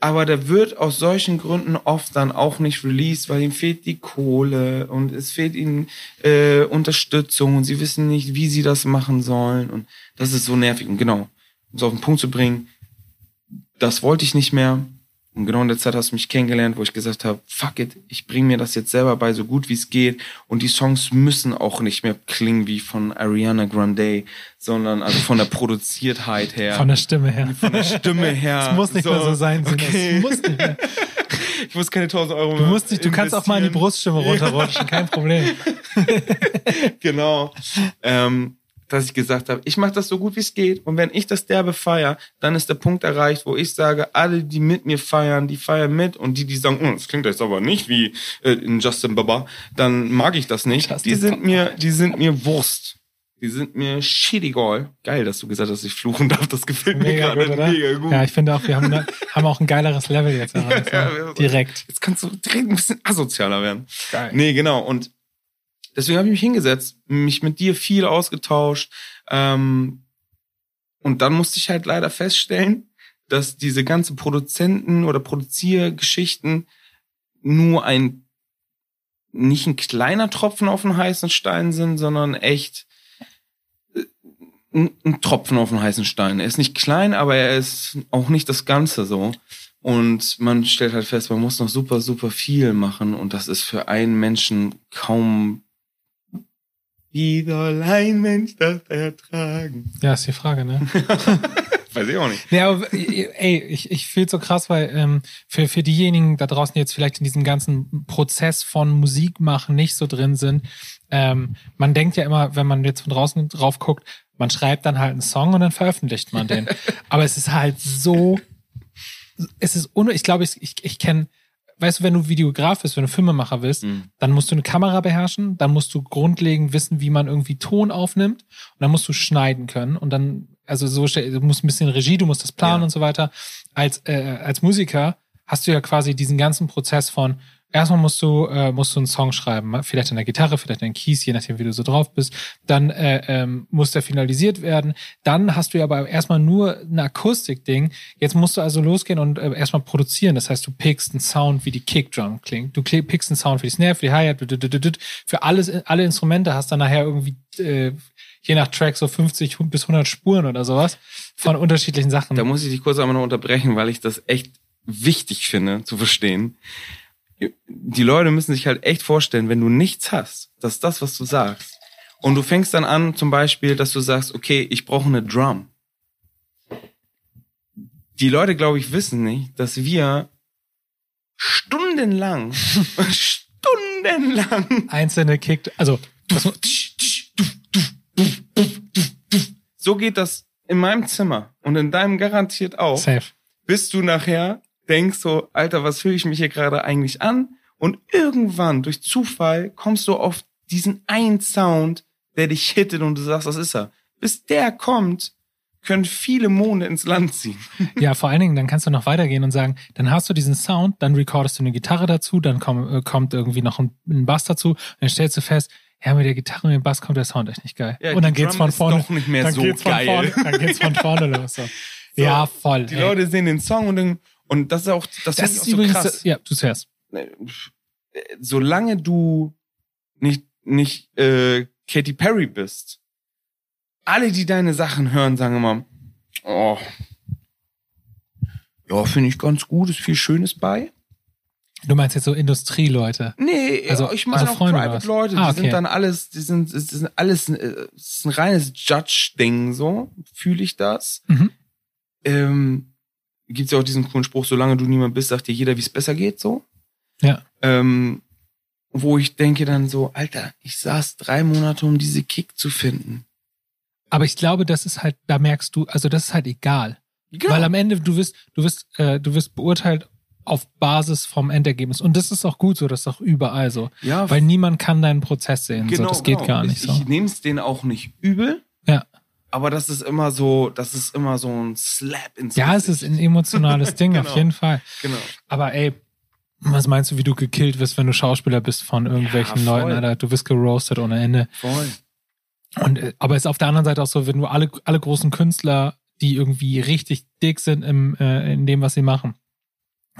Aber der wird aus solchen Gründen oft dann auch nicht released, weil ihm fehlt die Kohle und es fehlt ihnen äh, Unterstützung und sie wissen nicht, wie sie das machen sollen. Und das ist so nervig. Und genau, um es auf den Punkt zu bringen, das wollte ich nicht mehr. Und genau in der Zeit hast du mich kennengelernt, wo ich gesagt habe, fuck it, ich bringe mir das jetzt selber bei, so gut wie es geht. Und die Songs müssen auch nicht mehr klingen wie von Ariana Grande, sondern also von der Produziertheit her. Von der Stimme her. von der Stimme her. Es muss nicht mehr so sein. Okay. Es muss nicht mehr. Ich muss keine 1000 Euro Du mehr musst nicht, du kannst auch mal in die. Bruststimme runterrutschen, kein Problem. genau. Ähm, dass ich gesagt habe, ich mache das so gut wie es geht und wenn ich das derbe feier, dann ist der Punkt erreicht, wo ich sage, alle, die mit mir feiern, die feiern mit und die, die sagen, "Hm, das klingt jetzt aber nicht wie äh, in Justin Bieber, dann mag ich das nicht. Justin die sind Bieber. mir, die sind mir Wurst. Die sind mir shit egal. Geil, dass du gesagt hast, dass ich fluchen darf. Das gefällt mir Mega gerade gut, mega gut. Ja, ich finde auch, wir haben, haben auch ein geileres Level jetzt erreicht. Ja, ne? ja. Direkt. Jetzt kannst du direkt ein bisschen asozialer werden. Geil. Nee, genau. Und deswegen habe ich mich hingesetzt, mich mit dir viel ausgetauscht. Ähm, und dann musste ich halt leider feststellen, dass diese ganze Produzenten- oder Produziergeschichten nur ein, nicht ein kleiner Tropfen auf den heißen Stein sind, sondern echt äh, ein, ein Tropfen auf den heißen Stein. Er ist nicht klein, aber er ist auch nicht das Ganze so. Und man stellt halt fest, man muss noch super, super viel machen und das ist für einen Menschen kaum. Wie soll ein Mensch das ertragen? Ja, ist die Frage, ne? Weiß ich auch nicht. Ja, aber, ey, ich, ich fühle so krass, weil ähm, für, für diejenigen da draußen, die jetzt vielleicht in diesem ganzen Prozess von Musik machen nicht so drin sind, ähm, man denkt ja immer, wenn man jetzt von draußen drauf guckt, man schreibt dann halt einen Song und dann veröffentlicht man den. aber es ist halt so, es ist un ich glaube, ich, ich, ich kenne weißt du, wenn du Videograf bist, wenn du Filmemacher bist, Mhm. dann musst du eine Kamera beherrschen, dann musst du grundlegend wissen, wie man irgendwie Ton aufnimmt und dann musst du schneiden können und dann, also so, du musst ein bisschen Regie, du musst das planen Ja. und so weiter. Als, äh, als Musiker hast du ja quasi diesen ganzen Prozess von, erstmal musst du, äh, musst du einen Song schreiben, vielleicht in der Gitarre, vielleicht in Keys, je nachdem, wie du so drauf bist. Dann äh, ähm, muss der finalisiert werden. Dann hast du ja aber erstmal nur ein Akustikding. Jetzt musst du also losgehen und äh, erstmal produzieren. Das heißt, du pickst einen Sound, wie die Kickdrum klingt. Du pickst einen Sound für die Snare, für die Hi-Hat, für alles, alle Instrumente hast dann nachher irgendwie äh, je nach Track so 50 bis 100 Spuren oder sowas von unterschiedlichen Sachen. Da muss ich dich kurz einmal noch unterbrechen, weil ich das echt wichtig finde zu verstehen. Die Leute müssen sich halt echt vorstellen, wenn du nichts hast, das ist das, was du sagst. Und du fängst dann an, zum Beispiel, dass du sagst, okay, ich brauche eine Drum. Die Leute, glaube ich, wissen nicht, dass wir stundenlang, stundenlang Einzelne Kick, also so geht das in meinem Zimmer und in deinem garantiert auch. safe. bis du nachher denkst so, Alter, was höre ich mich hier gerade eigentlich an? Und irgendwann, durch Zufall, kommst du auf diesen einen Sound, der dich hittet und du sagst, das ist er. Bis der kommt, können viele Monde ins Land ziehen. Ja, vor allen Dingen, dann kannst du noch weitergehen und sagen, dann hast du diesen Sound, dann recordest du eine Gitarre dazu, dann komm, äh, kommt irgendwie noch ein, ein Bass dazu, und dann stellst du fest, ja, mit der Gitarre und dem Bass kommt der Sound echt nicht geil. Ja, und dann geht's von ist vorne. doch nicht mehr dann so geht's von geil. Vorne, dann geht's von vorne los. So. Ja, voll. Die ey. Leute sehen den Song und denken, und das ist auch, das, das ist auch so übrigens, krass. ja, du zuerst. solange du nicht, nicht äh, Katy Perry bist, alle, die deine Sachen hören, sagen immer, oh, ja, finde ich ganz gut, ist viel Schönes bei. Du meinst jetzt so Industrieleute. Nee, Also- ich meine also auch Freunde Private? Leute, die Ah, okay. sind dann alles, die sind, es ist alles, äh, es ist ein reines Judge-Ding, so, fühle ich das. Mhm. Ähm, gibt's ja auch diesen coolen Spruch, solange du niemand bist, sagt dir jeder, wie es besser geht, so. Ja. Ähm, wo ich denke dann so, Alter, ich saß drei Monate, um diese Kick zu finden. Aber ich glaube, das ist halt, da merkst du, also das ist halt egal. Genau. Weil am Ende, du wirst, du wirst, äh, du wirst beurteilt auf Basis vom Endergebnis. Und das ist auch gut so, das ist auch überall so. ja, Weil niemand kann deinen Prozess sehen. so, das geht genau. gar nicht ich, so. Ich nehme es denen auch nicht übel. Ja. Aber das ist immer so, das ist immer so ein Slap ins Ja, es Gesicht. ist ein emotionales Ding, auf Genau. jeden Fall. Genau. Aber ey, was meinst du, wie du gekillt wirst, wenn du Schauspieler bist von irgendwelchen Ja. Leuten, Alter? Du wirst geroastet ohne Ende. Voll. Und, äh, aber es ist auf der anderen Seite auch so, wenn du alle, alle großen Künstler, die irgendwie richtig dick sind im, äh, in dem, was sie machen,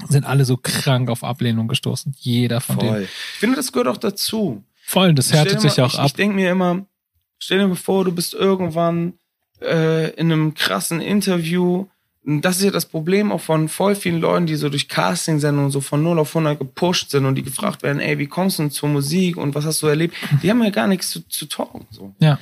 sind alle so krank auf Ablehnung gestoßen. Jeder von denen. Voll. Ich finde, das gehört auch dazu. Voll, das härtet sich mal- auch ich, ab. Ich denke mir immer, stell dir vor, du bist irgendwann äh, in einem krassen Interview. Das ist ja das Problem auch von voll vielen Leuten, die so durch Castingsendungen so von 0 auf 100 gepusht sind und die gefragt werden, ey, wie kommst du denn zur Musik und was hast du erlebt? Die haben ja gar nichts zu, zu talken. So. Ja.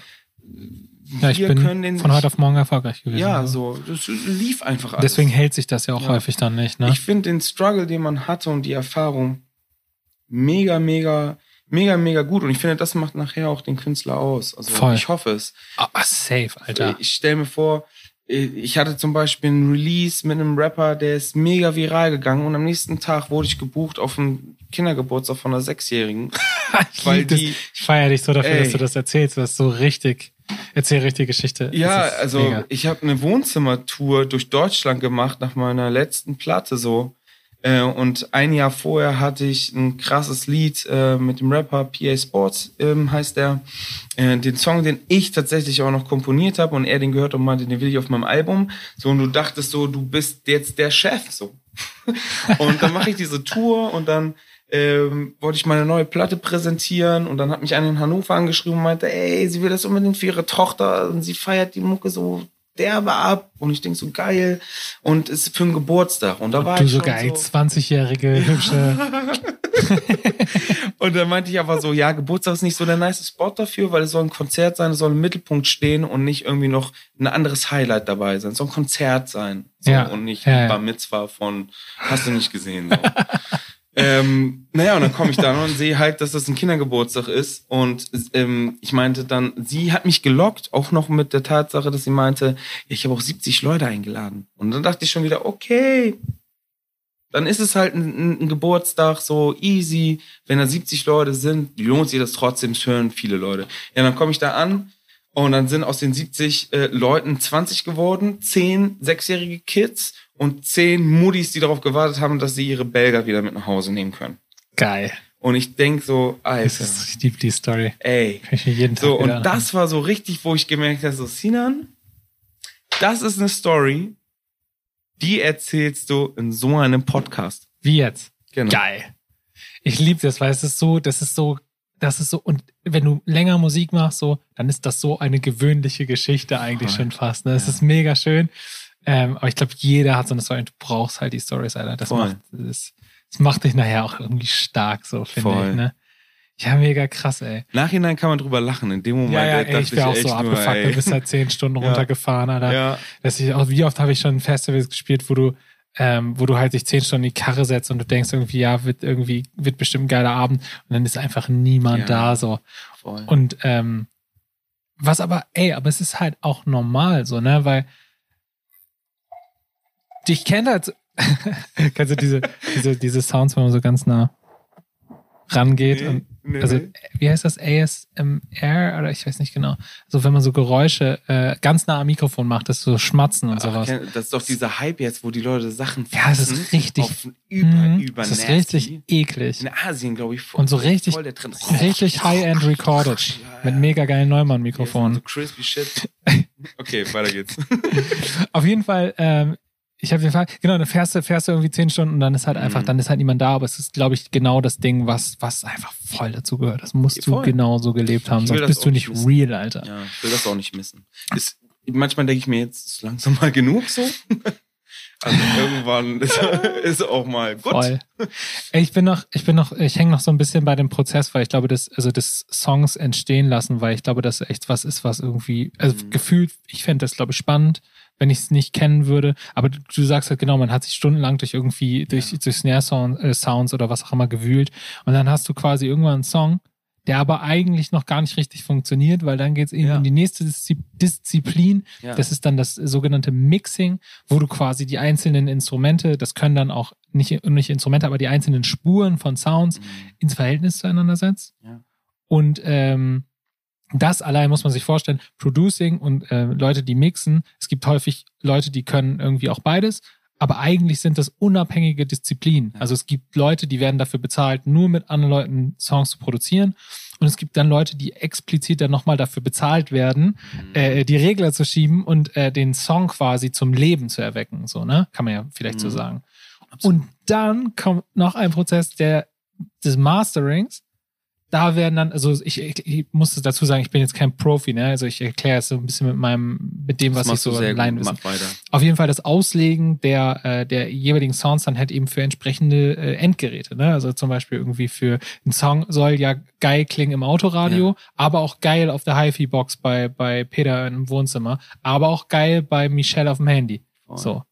Ja, ich Wir bin von heute auf morgen erfolgreich gewesen. Ja, Also. so. Das lief einfach alles. Deswegen hält sich das ja auch Ja. häufig dann nicht, ne? Ich finde den Struggle, den man hatte und die Erfahrung mega, mega, mega, mega gut. Und ich finde, das macht nachher auch den Künstler aus. Also Voll. ich hoffe es. Ah, safe, Alter. Ich stelle mir vor, ich hatte zum Beispiel ein Release mit einem Rapper, der ist mega viral gegangen und am nächsten Tag wurde ich gebucht auf einen Kindergeburtstag von einer Sechsjährigen. Ich weil das. die- ich feiere dich so dafür, Ey. dass du das erzählst. Das ist so richtig. Erzähl richtige Geschichte. Ja, also mega. ich habe eine Wohnzimmertour durch Deutschland gemacht nach meiner letzten Platte so. Äh, und ein Jahr vorher hatte ich ein krasses Lied äh, mit dem Rapper PA Sports, ähm, heißt der. Äh, den Song, den ich tatsächlich auch noch komponiert habe und er den gehört und meinte, den will ich auf meinem Album. So, und du dachtest so, du bist jetzt der Chef so. und dann mache ich diese Tour und dann ähm, wollte ich meine neue Platte präsentieren und dann hat mich einer in Hannover angeschrieben und meinte, ey, sie will das unbedingt für ihre Tochter und sie feiert die Mucke so derbe ab und ich denk so geil und es ist für einen Geburtstag und da war du ich so geil, so 20-jährige, hübsche. und dann meinte ich aber so, ja, Geburtstag ist nicht so der nice Spot dafür, weil es soll ein Konzert sein, es soll im Mittelpunkt stehen und nicht irgendwie noch ein anderes Highlight dabei sein. Es soll ein Konzert sein. So, Ja, Und nicht ja, ein ja. Bar Mitzvah von, hast du nicht gesehen. So. ähm, naja, und dann komme ich da und sehe halt, dass das ein Kindergeburtstag ist. Und ähm, ich meinte dann, sie hat mich gelockt, auch noch mit der Tatsache, dass sie meinte, ich habe auch 70 Leute eingeladen. Und dann dachte ich schon wieder, okay, Dann ist es halt ein, ein Geburtstag, so easy. Wenn da 70 Leute sind, lohnt sich das trotzdem, es hören viele Leute. Ja, dann komme ich da an und dann sind aus den 70 äh, Leuten 20 geworden, 10 sechsjährige Kids und 10 Muddis, die darauf gewartet haben, dass sie ihre Belger wieder mit nach Hause nehmen können. Geil. Und ich denk so, Das Alter, ist, ich liebe die Story. ey. Kann ich mir jeden Tag So, und anhören. das war so richtig, wo ich gemerkt habe, so, Sinan, das ist eine Story, die erzählst du in so einem Podcast. Wie jetzt? Genau. Geil. Ich liebe das, weil es ist so, das ist so, das ist so, und wenn du länger Musik machst, so, dann ist das so eine gewöhnliche Geschichte eigentlich Voll. schon fast. Ne? Es Ja. ist mega schön. Ähm, aber ich glaube, jeder hat so eine Story und du brauchst halt die Stories, Alter. Das Voll. macht, das, das macht dich nachher auch irgendwie stark, so, finde ich, ne? Ja, mega krass, ey. Nachhinein kann man drüber lachen. In dem Moment Ja, ja, ey, ich wäre auch so nur, abgefuckt. ey. Du bist halt zehn Stunden Ja. runtergefahren, Alter. Ja, dass ich auch, wie oft habe ich schon Festivals gespielt, wo du, ähm, wo du halt dich zehn Stunden in die Karre setzt und du denkst irgendwie, ja, wird irgendwie, wird bestimmt ein geiler Abend und dann ist einfach niemand Ja. da, so. voll. Und, ähm, was aber, ey, aber es ist halt auch normal, so, ne, weil dich kennt halt, so- kennst du diese, diese, diese Sounds, wenn man so ganz nah rangeht Nee, und nee, also nee. wie heißt das ASMR oder ich weiß nicht genau. Also wenn man so Geräusche äh, ganz nah am Mikrofon macht, das ist so Schmatzen und Ach, sowas. das ist doch dieser Hype jetzt, wo die Leute Sachen Ja, es ist richtig- Auf über, Mhm, über das ist richtig eklig. In Asien, glaube ich, voll, Und so richtig, voll der Trend. richtig high-end recorded. Ja, Mit ja. mega geilen So Neumann-Mikrofonen. crispy shit. Okay, weiter geht's. Auf jeden Fall, ähm, ich habe den Fall, genau, dann fährst du, fährst du irgendwie zehn Stunden und dann ist halt einfach, Mhm. dann ist halt niemand da, aber es ist, glaube ich, genau das Ding, was, was einfach voll dazu gehört. Das musst du voll. genau so gelebt haben, sonst bist du nicht wissen. real, Alter. Ja, ich will das auch nicht missen. Ist, manchmal denke ich mir, jetzt ist langsam mal genug so. Also irgendwann ist, ist auch mal gut. Voll. Ich bin noch, ich bin noch, ich hänge noch so ein bisschen bei dem Prozess, weil ich glaube, das, also das Songs entstehen lassen, weil ich glaube, das echt was ist, was irgendwie, also Mhm. gefühlt, ich fände das, glaube ich, spannend, wenn ich es nicht kennen würde. Aber du, du sagst halt genau, man hat sich stundenlang durch irgendwie, durch, Ja. durch Snare Sound, äh, Sounds oder was auch immer gewühlt. Und dann hast du quasi irgendwann einen Song, der aber eigentlich noch gar nicht richtig funktioniert, weil dann geht es eben Ja. in die nächste Diszi Disziplin, Ja. das ist dann das sogenannte Mixing, wo du quasi die einzelnen Instrumente, das können dann auch nicht, nicht Instrumente, aber die einzelnen Spuren von Sounds Mhm. ins Verhältnis zueinander setzt. Ja. Und ähm, das allein muss man sich vorstellen, Producing und äh, Leute, die mixen, es gibt häufig Leute, die können irgendwie auch beides, aber eigentlich sind das unabhängige Disziplinen. Also es gibt Leute, die werden dafür bezahlt, nur mit anderen Leuten Songs zu produzieren. Und es gibt dann Leute, die explizit dann nochmal dafür bezahlt werden, Mhm. äh, die Regler zu schieben und äh, den Song quasi zum Leben zu erwecken. So, ne? Kann man ja vielleicht so Mhm. sagen. Absolut. Und dann kommt noch ein Prozess der, des Masterings. Da werden dann, also ich, ich, ich muss dazu sagen, ich bin jetzt kein Profi, ne? Also ich erkläre es so ein bisschen mit meinem, mit dem, was das ich machst so allein wissen. Auf jeden Fall das Auslegen der, äh, der jeweiligen Sounds dann halt eben für entsprechende äh, Endgeräte. Ne? Also zum Beispiel irgendwie für ein Song soll ja geil klingen im Autoradio, aber auch geil auf der HiFi-Box bei, bei Peter im Wohnzimmer, aber auch geil bei Michelle auf dem Handy. Voll. So.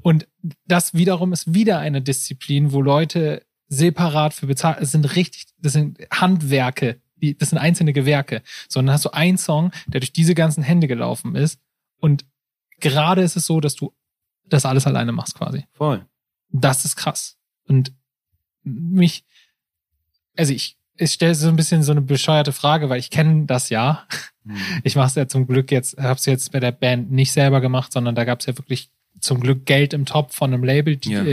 Und das wiederum ist wieder eine Disziplin, wo Leute separat für bezahlt, es sind richtig, das sind Handwerke, die, das sind einzelne Gewerke. So, und dann hast du einen Song, der durch diese ganzen Hände gelaufen ist und gerade ist es so, dass du das alles alleine machst quasi. Voll. Das ist krass. Und mich, also ich, ich stelle so ein bisschen so eine bescheuerte Frage, weil ich kenne das ja. Mhm. Ich mache es ja zum Glück jetzt, habe es jetzt bei der Band nicht selber gemacht, sondern da gab es ja wirklich zum Glück Geld im Topf von einem Label, die, Ja.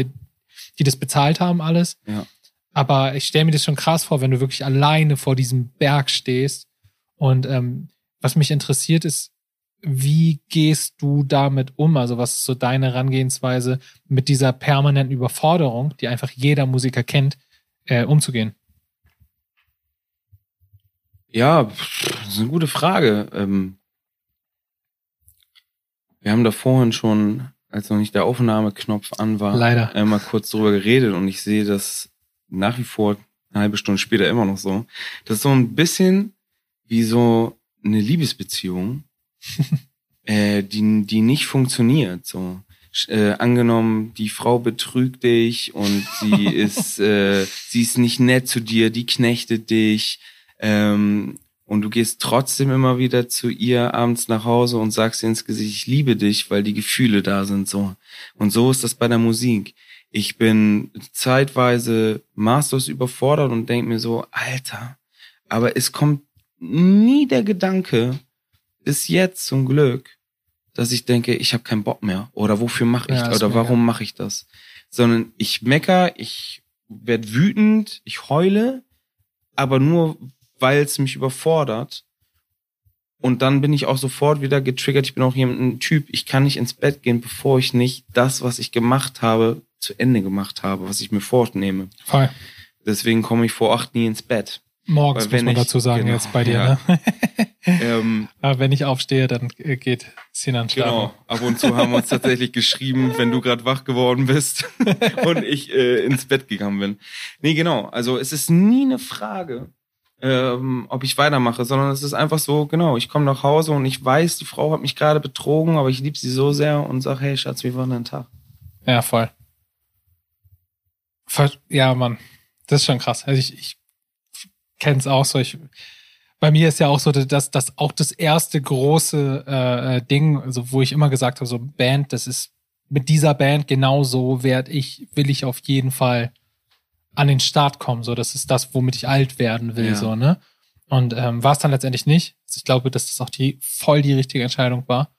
Die das bezahlt haben alles. Ja. Aber ich stelle mir das schon krass vor, wenn du wirklich alleine vor diesem Berg stehst. Und ähm, was mich interessiert ist, wie gehst du damit um? Also was ist so deine Herangehensweise mit dieser permanenten Überforderung, die einfach jeder Musiker kennt, äh, umzugehen? Ja, das ist eine gute Frage. Ähm, wir haben da vorhin schon, als noch nicht der Aufnahmeknopf an war, Leider. einmal kurz drüber geredet und ich sehe das nach wie vor eine halbe Stunde später immer noch so. Das ist so ein bisschen wie so eine Liebesbeziehung, äh, die, die nicht funktioniert. So äh, angenommen, die Frau betrügt dich und sie ist, äh, sie ist nicht nett zu dir, die knechtet dich. Ähm, und du gehst trotzdem immer wieder zu ihr abends nach Hause und sagst ihr ins Gesicht, ich liebe dich, weil die Gefühle da sind so. Und so ist das bei der Musik. Ich bin zeitweise maßlos überfordert und denke mir so, Alter, aber es kommt nie der Gedanke, bis jetzt zum Glück, dass ich denke, ich habe keinen Bock mehr oder wofür mache ich Ja, das oder warum mache ich das, sondern ich mecker, ich werd wütend, ich heule, aber nur weil es mich überfordert. Und dann bin ich auch sofort wieder getriggert. Ich bin auch jemand, ein Typ, ich kann nicht ins Bett gehen, bevor ich nicht das, was ich gemacht habe, zu Ende gemacht habe, was ich mir vornehme. Voll. Deswegen komme ich vor acht nie ins Bett. Morgens muss wenn man ich- dazu sagen, genau, jetzt bei dir, ja. ne? Ähm, Aber wenn ich aufstehe, dann äh, geht Sinan schlafen. Genau, ab und zu haben wir uns tatsächlich geschrieben, wenn du gerade wach geworden bist und ich äh, ins Bett gegangen bin. Nee, genau, also es ist nie eine Frage, ähm, ob ich weitermache, sondern es ist einfach so, genau, ich komme nach Hause und ich weiß, die Frau hat mich gerade betrogen, aber ich liebe sie so sehr und sag, hey Schatz, wie war dein Tag? Ja, voll. Ja, Mann. Das ist schon krass. Also ich, ich kenn's auch so. Ich, bei mir ist ja auch so, dass das auch das erste große äh, Ding, also wo ich immer gesagt habe, so Band, das ist mit dieser Band genau so werd ich, will ich auf jeden Fall an den Start kommen. So, das ist das, womit ich alt werden will, Ja. so, ne? Und ähm, war es dann letztendlich nicht. Also ich glaube, dass das auch die voll die richtige Entscheidung war.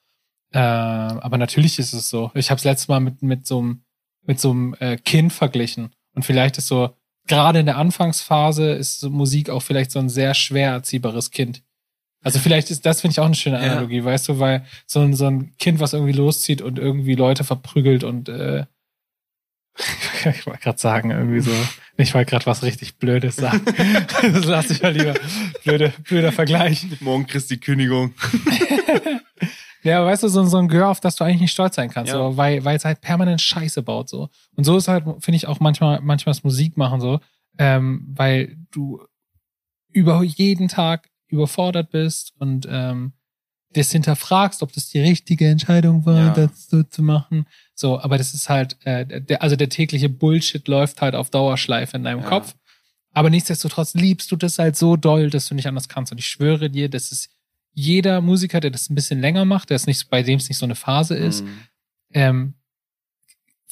Äh, aber natürlich ist es so. Ich habe es letztes Mal mit mit so einem mit so einem äh, Kind verglichen. Und vielleicht ist so gerade in der Anfangsphase ist so Musik auch vielleicht so ein sehr schwer erziehbares Kind. Also vielleicht ist das finde ich auch eine schöne Ja. Analogie, weißt du, weil so ein so ein Kind, was irgendwie loszieht und irgendwie Leute verprügelt und äh, ich wollte gerade sagen irgendwie so, ich wollte gerade was richtig Blödes sagen. das lasse ich mal lieber. Blöde, blöder Vergleich. Morgen kriegst die Kündigung. Ja, aber weißt du, so, so ein Gehör, auf das du eigentlich nicht stolz sein kannst, Ja. so, weil, weil es halt permanent Scheiße baut, so. Und so ist halt, finde ich, auch manchmal, manchmal das Musik machen, so, ähm, weil du über jeden Tag überfordert bist und ähm, das hinterfragst, ob das die richtige Entscheidung war, Ja. das so zu machen. So, aber das ist halt, äh, der, also der tägliche Bullshit läuft halt auf Dauerschleife in deinem Ja. Kopf. Aber nichtsdestotrotz liebst du das halt so doll, dass du nicht anders kannst. Und ich schwöre dir, das ist jeder Musiker, der das ein bisschen länger macht, der es nicht, bei dem es nicht so eine Phase ist, Mhm. ähm,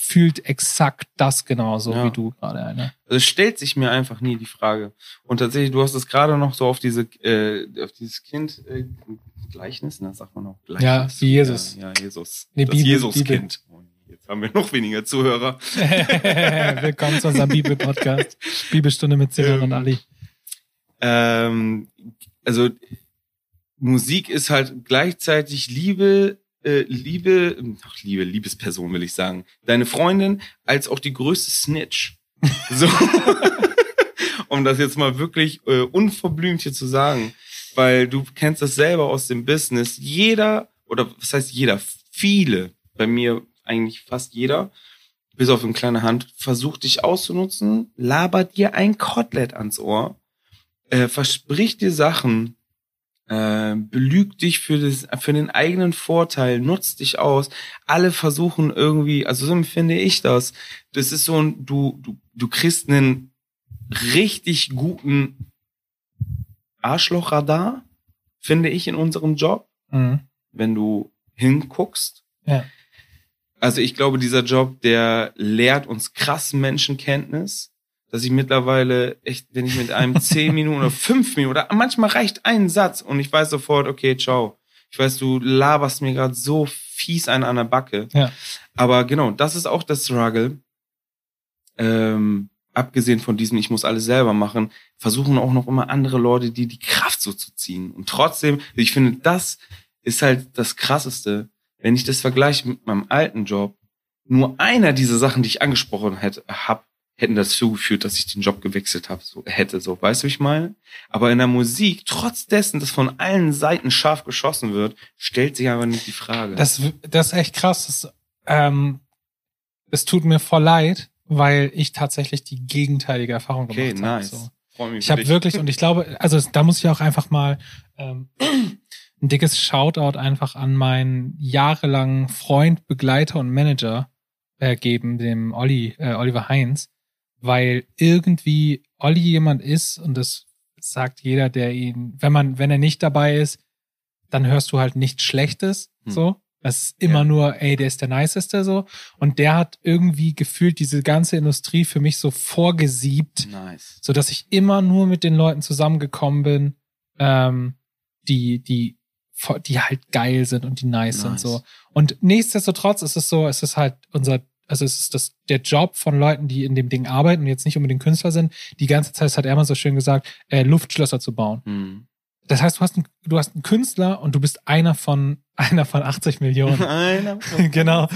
fühlt exakt das genauso Ja. wie du gerade eine. Also es stellt sich mir einfach nie die Frage. Und tatsächlich, du hast es gerade noch so auf diese, äh, auf dieses Kind äh, Gleichnis, ne, sagt man auch Gleichnis. Ja, wie Jesus. Ja, ja Jesus. Nee, das Jesuskind. Oh, Jetzt haben wir noch weniger Zuhörer. Willkommen zu unserem Bibel-Podcast. Bibelstunde mit Sinan Ähm, und Ali. Ähm, also Musik ist halt gleichzeitig Liebe, äh, Liebe, ach, Liebe, Liebesperson will ich sagen. Deine Freundin als auch die größte Snitch. So. um das jetzt mal wirklich äh, unverblümt hier zu sagen. Weil du kennst das selber aus dem Business. Jeder, oder was heißt jeder? Viele, bei mir eigentlich fast jeder, bis auf eine kleine Hand, versucht dich auszunutzen, labert dir ein Kotelett ans Ohr, äh, verspricht dir Sachen, äh, belügt dich für, das, für den eigenen Vorteil, nutzt dich aus. Alle versuchen irgendwie, also so empfinde ich das. Das ist so ein, du, du, du kriegst einen richtig guten Arschlochradar, finde ich, in unserem Job, Mhm. wenn du hinguckst. Ja. Also ich glaube, dieser Job, der lehrt uns krass Menschenkenntnis, dass ich mittlerweile echt, wenn ich mit einem zehn Minuten oder fünf Minuten oder manchmal reicht ein Satz und ich weiß sofort, okay, ciao. Ich weiß, du laberst mir gerade so fies einen an der Backe. Ja. Aber genau, das ist auch das Struggle. Ähm, abgesehen von diesem, ich muss alles selber machen, versuchen auch noch immer andere Leute, die die Kraft so zu ziehen. Und trotzdem, ich finde, das ist halt das Krasseste, wenn ich das vergleiche mit meinem alten Job. Nur einer dieser Sachen, die ich angesprochen hätte, hab, hätten dazu geführt, dass ich den Job gewechselt habe, so hätte, so, weißt du, wie ich meine? Aber in der Musik, trotz dessen, dass von allen Seiten scharf geschossen wird, stellt sich aber nicht die Frage. Das, das ist echt krass. Das, ähm, es tut mir voll leid, weil ich tatsächlich die gegenteilige Erfahrung okay, gemacht habe. nice. So. Freu mich Ich habe wirklich, und ich glaube, also da muss ich auch einfach mal ähm, ein dickes Shoutout einfach an meinen jahrelangen Freund, Begleiter und Manager äh, geben, dem Olli, äh, Oliver Heinz, weil irgendwie Olli jemand ist, und das sagt jeder, der ihn, wenn man, wenn er nicht dabei ist, dann hörst du halt nichts Schlechtes, Hm. so. Das ist immer Ja. nur, ey, der ist der niceste so. Und der hat irgendwie gefühlt diese ganze Industrie für mich so vorgesiebt, Nice. so dass ich immer nur mit den Leuten zusammengekommen bin, ähm, die, die, die halt geil sind und die nice, sind Nice. so. Und nichtsdestotrotz ist es so, es ist halt unser, also es ist das, der Job von Leuten, die in dem Ding arbeiten und jetzt nicht unbedingt Künstler sind, die ganze Zeit, das hat er mal so schön gesagt, äh, Luftschlösser zu bauen. Hm. Das heißt, du hast, einen, du hast einen Künstler und du bist einer von, einer von 80 Millionen. Einer. genau.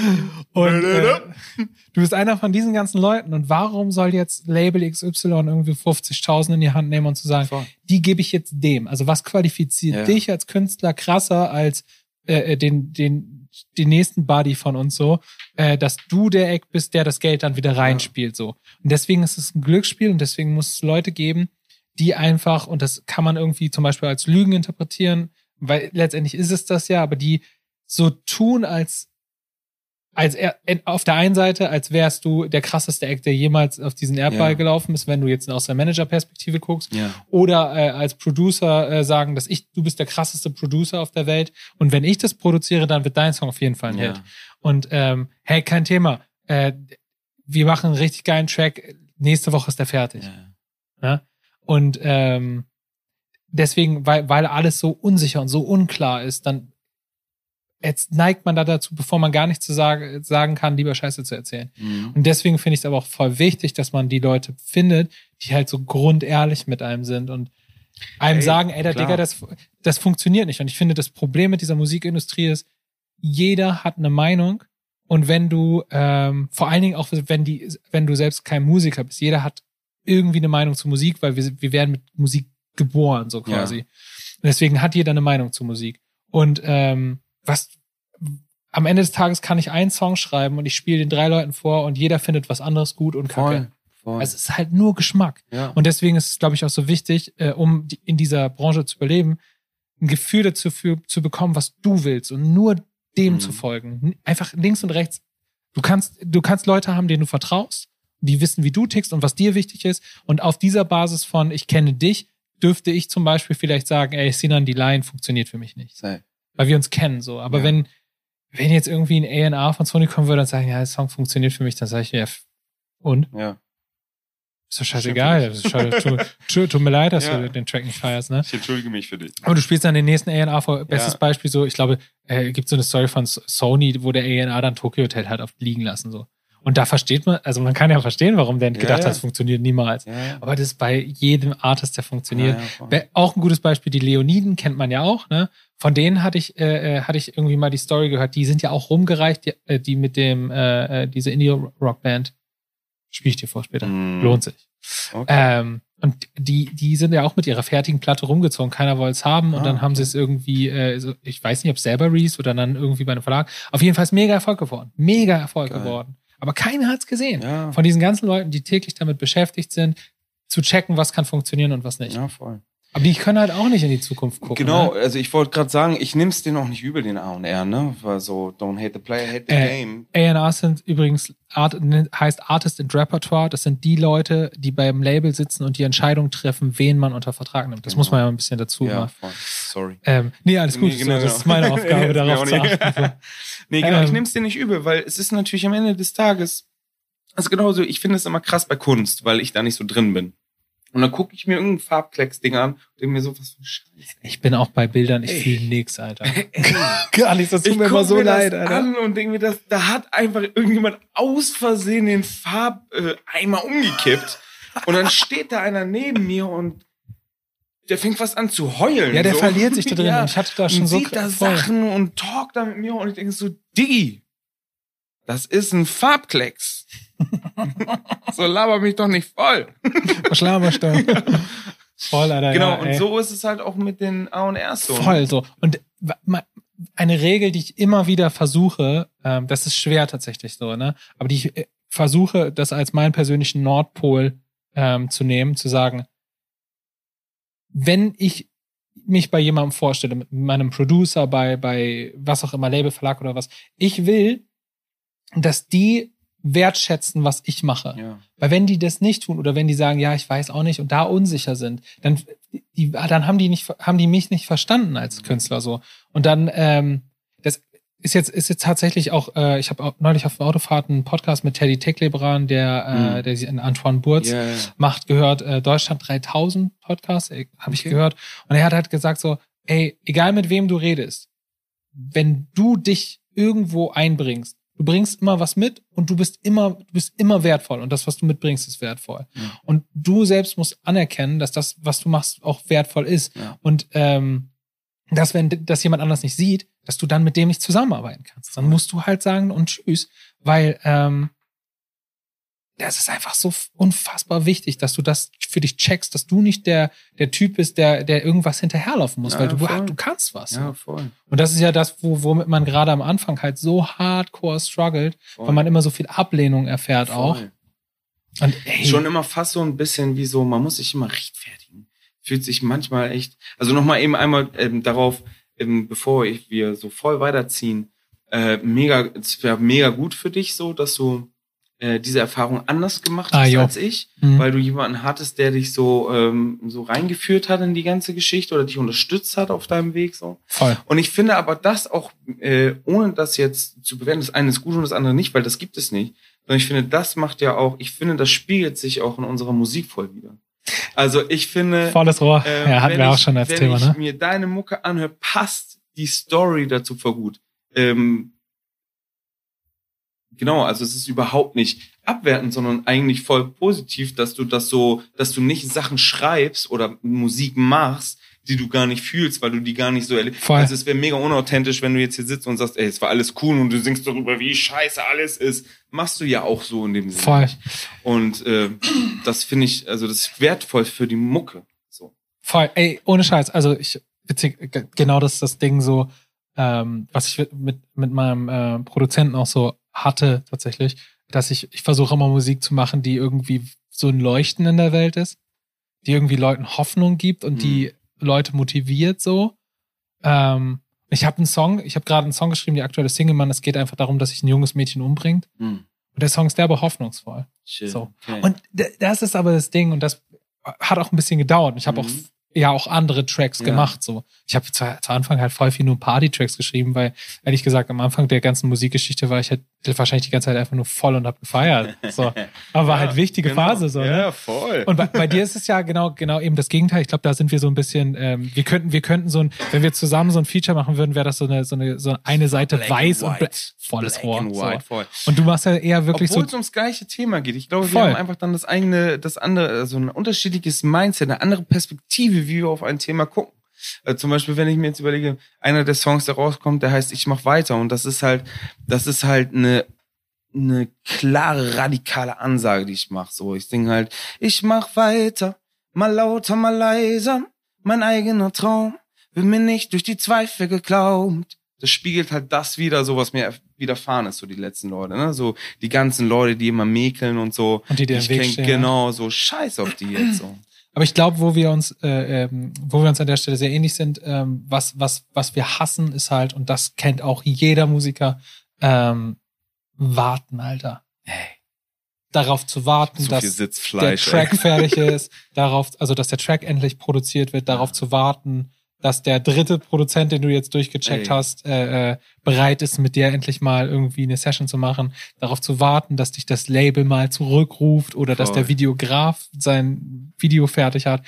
Und äh, du bist einer von diesen ganzen Leuten. Und warum soll jetzt Label XY irgendwie 50.000 in die Hand nehmen und zu sagen, Voll. die gebe ich jetzt dem? Also was qualifiziert Ja. dich als Künstler krasser als äh, äh, den, den, den nächsten Buddy von uns so, äh, dass du der Eck bist, der das Geld dann wieder reinspielt so. Und deswegen ist es ein Glücksspiel und deswegen muss es Leute geben, die einfach, und das kann man irgendwie zum Beispiel als Lügen interpretieren, weil letztendlich ist es das ja, aber die so tun, als als er auf der einen Seite, als wärst du der krasseste Act, der jemals auf diesen Erdball Ja. gelaufen ist, wenn du jetzt aus der Manager-Perspektive guckst, Ja. oder äh, als Producer äh, sagen, dass ich, du bist der krasseste Producer auf der Welt und wenn ich das produziere, dann wird dein Song auf jeden Fall ein Hit. Ja. Und ähm, hey, kein Thema. Äh, wir machen einen richtig geilen Track. Nächste Woche ist der fertig. Und ähm, deswegen, weil, weil alles so unsicher und so unklar ist, dann jetzt neigt man da dazu, bevor man gar nichts zu sagen, sagen kann, lieber Scheiße zu erzählen. Mhm. Und deswegen finde ich es aber auch voll wichtig, dass man die Leute findet, die halt so grundehrlich mit einem sind und einem Ey, sagen, ey, der klar. Digga, das, das funktioniert nicht. Und ich finde, das Problem mit dieser Musikindustrie ist, jeder hat eine Meinung. Und wenn du, ähm, vor allen Dingen auch, wenn die, wenn du selbst kein Musiker bist, jeder hat irgendwie eine Meinung zu Musik, weil wir, wir werden mit Musik geboren, so quasi. Ja. Und deswegen hat jeder eine Meinung zu Musik. Und ähm, was am Ende des Tages kann ich einen Song schreiben und ich spiele den drei Leuten vor und jeder findet was anderes gut und kacke. Voll. Voll. Es ist halt nur Geschmack. ja. Und deswegen ist es, glaube ich, auch so wichtig, äh, um die, in dieser Branche zu überleben, ein Gefühl dazu für, zu bekommen, was du willst und nur dem Mhm. zu folgen. Einfach links und rechts. Du kannst, du kannst Leute haben, denen du vertraust, die wissen, wie du tickst und was dir wichtig ist. Und auf dieser Basis von, ich kenne dich, dürfte ich zum Beispiel vielleicht sagen, ey, Sinan, die Line funktioniert für mich nicht. Sei. Weil wir uns kennen so. Aber Ja. wenn, wenn jetzt irgendwie ein A&R von Sony kommen würde und sagen, ja, der Song funktioniert für mich, dann sage ich, ja, und? Ja. Ist doch scheißegal. Tut, tut, mir leid, dass Ja. du den Track nicht feierst, ne? Ich entschuldige mich für dich. Aber du spielst dann den nächsten A&R vor. Bestes Ja. Beispiel so, ich glaube, äh, gibt so eine Story von Sony, wo der A&R dann Tokyo Hotel halt auf liegen lassen, so. Und da versteht man, also man kann ja verstehen, warum der gedacht ja. hat, es funktioniert niemals. Ja. Aber das ist bei jedem Artist, der funktioniert. Auch ein gutes Beispiel, die Leoniden kennt man ja auch, ne? Von denen hatte ich, äh, äh, hatte ich irgendwie mal die Story gehört, die sind ja auch rumgereicht, die, äh, die mit dem, äh, äh, diese Indie-Rock-Band. Spiel ich dir vor später. Mhm. Lohnt sich. Okay. Ähm, und die, die sind ja auch mit ihrer fertigen Platte rumgezogen. Keiner wollte es haben und Ah, dann haben sie okay. es irgendwie, äh, so, ich weiß nicht, ob selber Reese oder dann irgendwie bei einem Verlag. Auf jeden Fall ist mega Erfolg geworden. Mega Erfolg Geil. geworden. Aber keiner hat es gesehen. ja. Von diesen ganzen Leuten, die täglich damit beschäftigt sind, zu checken, was kann funktionionieren und was nicht. ja, voll. Aber die können halt auch nicht in die Zukunft gucken. Genau, Ne? also ich wollte gerade sagen, ich nimm's den auch nicht übel, den A und R, ne? War so, don't hate the player, hate the Äh, game. A&R sind übrigens Art, heißt Artist in Repertoire. Das sind die Leute, die beim Label sitzen und die Entscheidung treffen, wen man unter Vertrag nimmt. Das Genau. muss man ja ein bisschen dazu Ja, machen. voll. Sorry. Ähm, nee, alles gut. Nee, genau, so, das genau. ist meine Aufgabe, darauf zu achten. Nee, genau, ich Ähm. nehm's dir nicht übel, weil es ist natürlich am Ende des Tages, also genauso, ich finde es immer krass bei Kunst, weil ich da nicht so drin bin. Und dann gucke ich mir irgendein Farbklecks-Ding an und denke mir so, was für ein Scheiß. Ich bin auch bei Bildern, ich fühle nix, Alter. Gar nicht, das tut Ich mir immer so mir leid, das Alter. an und denke mir, das, da hat einfach irgendjemand aus Versehen den Farbeimer äh, umgekippt. Und dann steht da einer neben mir und der fängt fast an zu heulen. Ja, der so. verliert sich da drin. Ja. Und ich hatte da schon und so sieht da voll. Sachen und talkt da mit mir und ich denke so, Diggi, das ist ein Farbklecks. so laber mich doch nicht voll. Verschlamerstung. Voll, Alter. genau, ja, und ey. so ist es halt auch mit den A und R so. Voll so. Und eine Regel, die ich immer wieder versuche, ähm, das ist schwer tatsächlich so, ne? Aber die ich äh, versuche, das als meinen persönlichen Nordpol ähm, zu nehmen, zu sagen, wenn ich mich bei jemandem vorstelle, mit meinem Producer, bei, bei was auch immer, Label, Verlag oder was, ich will, dass die wertschätzen, was ich mache. Ja. Weil wenn die das nicht tun oder wenn die sagen, ja, ich weiß auch nicht und da unsicher sind, dann, die, dann haben die nicht, haben die mich nicht verstanden als Künstler so. Und dann, ähm, das, ist jetzt, ist jetzt tatsächlich auch, äh, ich habe neulich auf der Autofahrt einen Podcast mit Teddy Tecklebran, der, äh, Mhm. der sich in Antoine Burz ja. macht, gehört, äh, Deutschland 3000 Podcast, äh, habe ich Okay. gehört. Und er hat halt gesagt so, ey, egal mit wem du redest, wenn du dich irgendwo einbringst, du bringst immer was mit und du bist immer, du bist immer wertvoll und das, was du mitbringst, ist wertvoll. Ja. Und du selbst musst anerkennen, dass das, was du machst, auch wertvoll ist. Ja. Und ähm, dass wenn das jemand anders nicht sieht, dass du dann mit dem nicht zusammenarbeiten kannst. Dann musst du halt sagen und tschüss, weil ähm, das ist einfach so unfassbar wichtig, dass du das für dich checkst, dass du nicht der der Typ bist, der der irgendwas hinterherlaufen muss, Ja, weil du voll. du kannst was. Ja, voll. Und das ist ja das, wo, womit man gerade am Anfang halt so hardcore struggelt, voll. weil man immer so viel Ablehnung erfährt auch. Voll. Und ey, Schon immer fast so ein bisschen wie so, man muss sich immer rechtfertigen. Fühlt sich manchmal echt, also nochmal eben einmal ähm, darauf, ähm, bevor ich, wir so voll weiterziehen, äh, mega, es wäre mega gut für dich so, dass du äh, diese Erfahrung anders gemacht Ah, hast jo. als ich, Mhm. weil du jemanden hattest, der dich so, ähm, so reingeführt hat in die ganze Geschichte oder dich unterstützt hat auf deinem Weg so. voll. Und ich finde aber das auch, äh, ohne das jetzt zu bewerten, das eine ist gut und das andere nicht, weil das gibt es nicht. Sondern ich finde, das macht ja auch, ich finde, das spiegelt sich auch in unserer Musik voll wieder. Also ich finde, Volles Rohr. äh, ja, hatten wenn wir auch schon als wenn Thema, ich ne? mir deine Mucke anhöre, passt die Story dazu voll gut. Ähm, genau, also es ist überhaupt nicht abwertend, sondern eigentlich voll positiv, dass du das so, dass du nicht Sachen schreibst oder Musik machst, die du gar nicht fühlst, weil du die gar nicht so erlebst. Voll. Also es wäre mega unauthentisch, wenn du jetzt hier sitzt und sagst, ey, es war alles cool und du singst darüber, wie scheiße alles ist. Machst du ja auch so in dem Sinne. Voll. Und äh, das finde ich, also das ist wertvoll für die Mucke. So. Voll, ey, ohne Scheiß. Also ich, witzig, genau das ist das Ding so, ähm, was ich mit, mit meinem äh, Produzenten auch so hatte tatsächlich, dass ich, ich versuche immer Musik zu machen, die irgendwie so ein Leuchten in der Welt ist, die irgendwie Leuten Hoffnung gibt und die Leute motiviert so. Ähm, ich habe einen Song, ich habe gerade einen Song geschrieben, die aktuelle Single, Mann, es geht einfach darum, dass sich ein junges Mädchen umbringt. Hm. Und der Song ist derbe hoffnungsvoll. Chill. So. Okay. Und das ist aber das Ding und das hat auch ein bisschen gedauert. Ich habe Mhm. auch ja auch andere Tracks Ja. gemacht. So, ich habe zu, zu Anfang halt voll viel nur Party-Tracks geschrieben, weil ehrlich gesagt am Anfang der ganzen Musikgeschichte war ich halt wahrscheinlich die ganze Zeit einfach nur voll und hab gefeiert. So, aber war Ja, halt wichtige genau. Phase so. Ne? Ja, voll. Und bei, bei dir ist es ja genau, genau eben das Gegenteil. Ich glaube, da sind wir so ein bisschen, ähm, wir könnten, wir könnten so ein, wenn wir zusammen so ein Feature machen würden, wäre das so eine, so eine, so eine Seite Black weiß und bla- white. volles Black Rohr. and So. white, voll. Und du machst ja eher wirklich Obwohl es so, ums gleiche Thema geht. Ich glaube, Voll. wir haben einfach dann das eigene, das andere, also ein unterschiedliches Mindset, eine andere Perspektive, wie wir auf ein Thema gucken. Äh, zum Beispiel, wenn ich mir jetzt überlege, einer der Songs, der rauskommt, der heißt Ich mach weiter und das ist halt, das ist halt eine eine klare, radikale Ansage, die ich mache. So, ich singe halt, ich mach weiter, mal lauter, mal leiser, mein eigener Traum wird mir nicht durch die Zweifel geglaubt. Das spiegelt halt das wieder, so was mir widerfahren ist, so die letzten Leute, ne? So die ganzen Leute, die immer mäkeln und so. Und die dir Weg stehen, Genau, so scheiß auf die jetzt so. Aber ich glaube, wo wir uns, äh, ähm, wo wir uns an der Stelle sehr ähnlich sind, ähm, was, was, was wir hassen, ist halt, und das kennt auch jeder Musiker, ähm, warten, Alter. Hey, Darauf zu warten, viel dass der Track fertig ist, darauf, also dass der Track endlich produziert wird, darauf zu warten, dass der dritte Produzent, den du jetzt durchgecheckt Ey. hast, äh, äh, bereit ist, mit dir endlich mal irgendwie eine Session zu machen, darauf zu warten, dass dich das Label mal zurückruft oder dass Voll. der Videograf sein Video fertig hat.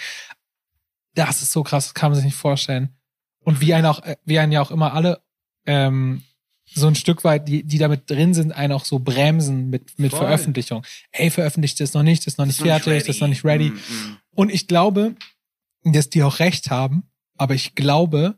Das ist so krass, das kann man sich nicht vorstellen. Und wie einen auch, äh, wie einen ja auch immer alle ähm, so ein Stück weit, die, die damit drin sind, einen auch so bremsen mit, mit Voll. Veröffentlichung. Ey, veröffentlicht das noch nicht, das ist noch nicht Ist noch fertig, das ist noch nicht ready. Mm, mm. Und ich glaube, dass die auch recht haben, aber ich glaube,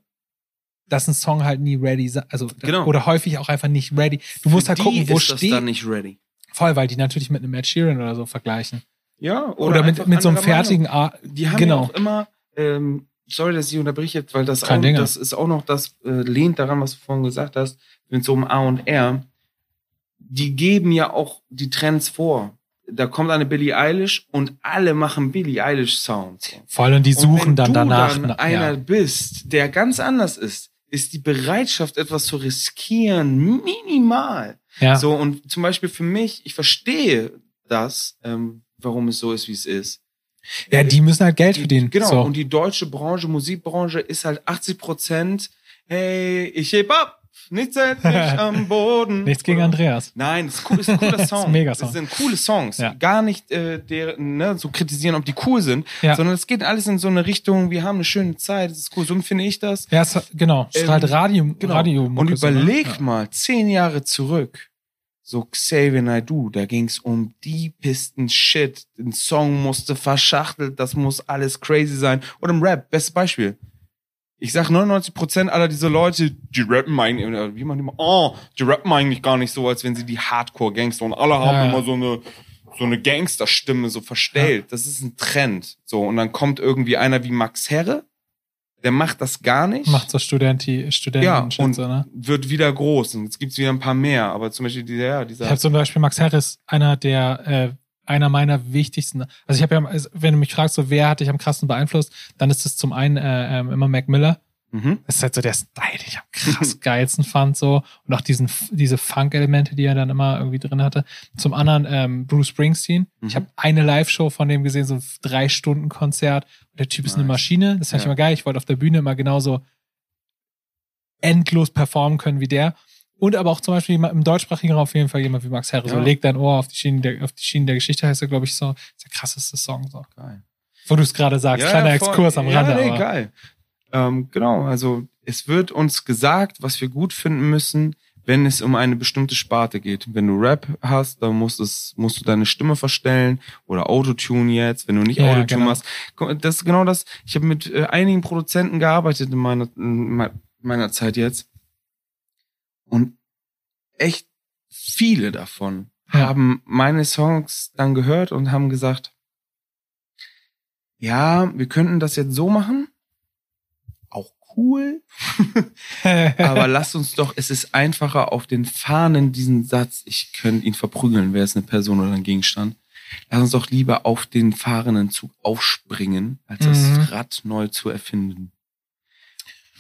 dass ein Song halt nie ready also Genau. oder häufig auch einfach nicht ready. Du musst Für halt gucken, wo ist das steht. dann nicht ready. Voll, weil die natürlich mit einem Ed Sheeran oder so vergleichen. Ja, Oder, mit, einfach mit so einem fertigen A Die haben Genau. ja auch immer, ähm, sorry, dass ich unterbreche, weil das, Kein auch, das ist auch noch, das äh, lehnt daran, was du vorhin gesagt hast, mit so einem A und R. Die geben ja auch die Trends vor. Da kommt eine Billie Eilish und alle machen Billie Eilish Sounds. voll und die Und suchen wenn dann du danach. Dann einer ja. bist, der ganz anders ist, ist die Bereitschaft, etwas zu riskieren, minimal. ja. So, und zum Beispiel für mich, ich verstehe das, ähm, warum es so ist, wie es ist. ja, die müssen halt Geld Die- verdienen. Genau, So. und die deutsche Branche, Musikbranche ist halt 80 Prozent, hey, ich heb ab, Nichts hält mich am Boden. Nichts gegen Andreas. Nein, das ist, cool, das ist ein cooler Song. Das ist ein Megasong. Das sind coole Songs. Ja. Gar nicht äh, der, ne, so kritisieren, ob die cool sind, Ja. sondern es geht alles in so eine Richtung, wir haben eine schöne Zeit, das ist cool. So empfinde ich das. Ja, es, genau. Strahlt Ähm, Radio, Genau. Radio Und überleg ja. mal, zehn Jahre zurück, so Xavier Naidoo, da ging's um deepesten Shit. Ein Song musste verschachtelt, das muss alles crazy sein. Und im Rap, bestes Beispiel. Ich sag 99% aller dieser Leute, die rappen eigentlich, wie man immer, oh, die rappen eigentlich gar nicht so, als wenn sie die Hardcore-Gangster und alle haben Ja, ja. immer so eine, so eine Gangsterstimme so verstellt. Das ist ein Trend. So, und dann kommt irgendwie einer wie Max Herre, der macht das gar nicht Macht so Studenti, Studenten ja, und so, ne? wird wieder groß. Und jetzt gibt's wieder ein paar mehr. Aber zum Beispiel dieser, ja, Ich dieser. habe zum Beispiel Max Harris, einer der, äh, einer meiner wichtigsten, also ich habe ja, also wenn du mich fragst, so wer hat dich am krassen beeinflusst, dann ist es zum einen äh, ähm, immer Mac Miller. Mhm. Das ist halt so der Style, den ich am krass geilsten fand, so. Und auch diesen, diese Funk-Elemente, die er dann immer irgendwie drin hatte. Zum anderen ähm, Bruce Springsteen. Ich Mhm. habe eine Live-Show von dem gesehen, so ein drei Stunden Konzert. Und der Typ ist eine Nice. Maschine. Das fand ich Ja. immer geil. Ich wollte auf der Bühne immer genauso endlos performen können wie der. Und aber auch zum Beispiel jemand- im deutschsprachigen Raum auf jeden Fall jemand wie Max Herre. So Ja. leg dein Ohr auf die Schienen der, auf die Schienen der Geschichte heißt er, glaube ich, so. Ist der krasseste Song, so. Geil. Wo du es gerade sagst. Kleiner voll. Exkurs am ja, Rande. Nee, aber. geil. Ähm, genau, also es wird uns gesagt, was wir gut finden müssen, wenn es um eine bestimmte Sparte geht. Wenn du Rap hast, dann musst, es, musst du deine Stimme verstellen oder Autotune jetzt, wenn du nicht Ja, Autotune genau. machst. Das ist genau das. Ich habe mit äh, einigen Produzenten gearbeitet in meiner, in mei- meiner Zeit jetzt. Und echt viele davon Ja. haben meine Songs dann gehört und haben gesagt, ja, wir könnten das jetzt so machen. Auch cool. Aber lasst uns doch, es ist einfacher auf den Fahnen diesen Satz, ich könnte ihn verprügeln, wäre es eine Person oder ein Gegenstand. Lass uns doch lieber auf den fahrenden Zug aufspringen, als Mhm. das Rad neu zu erfinden.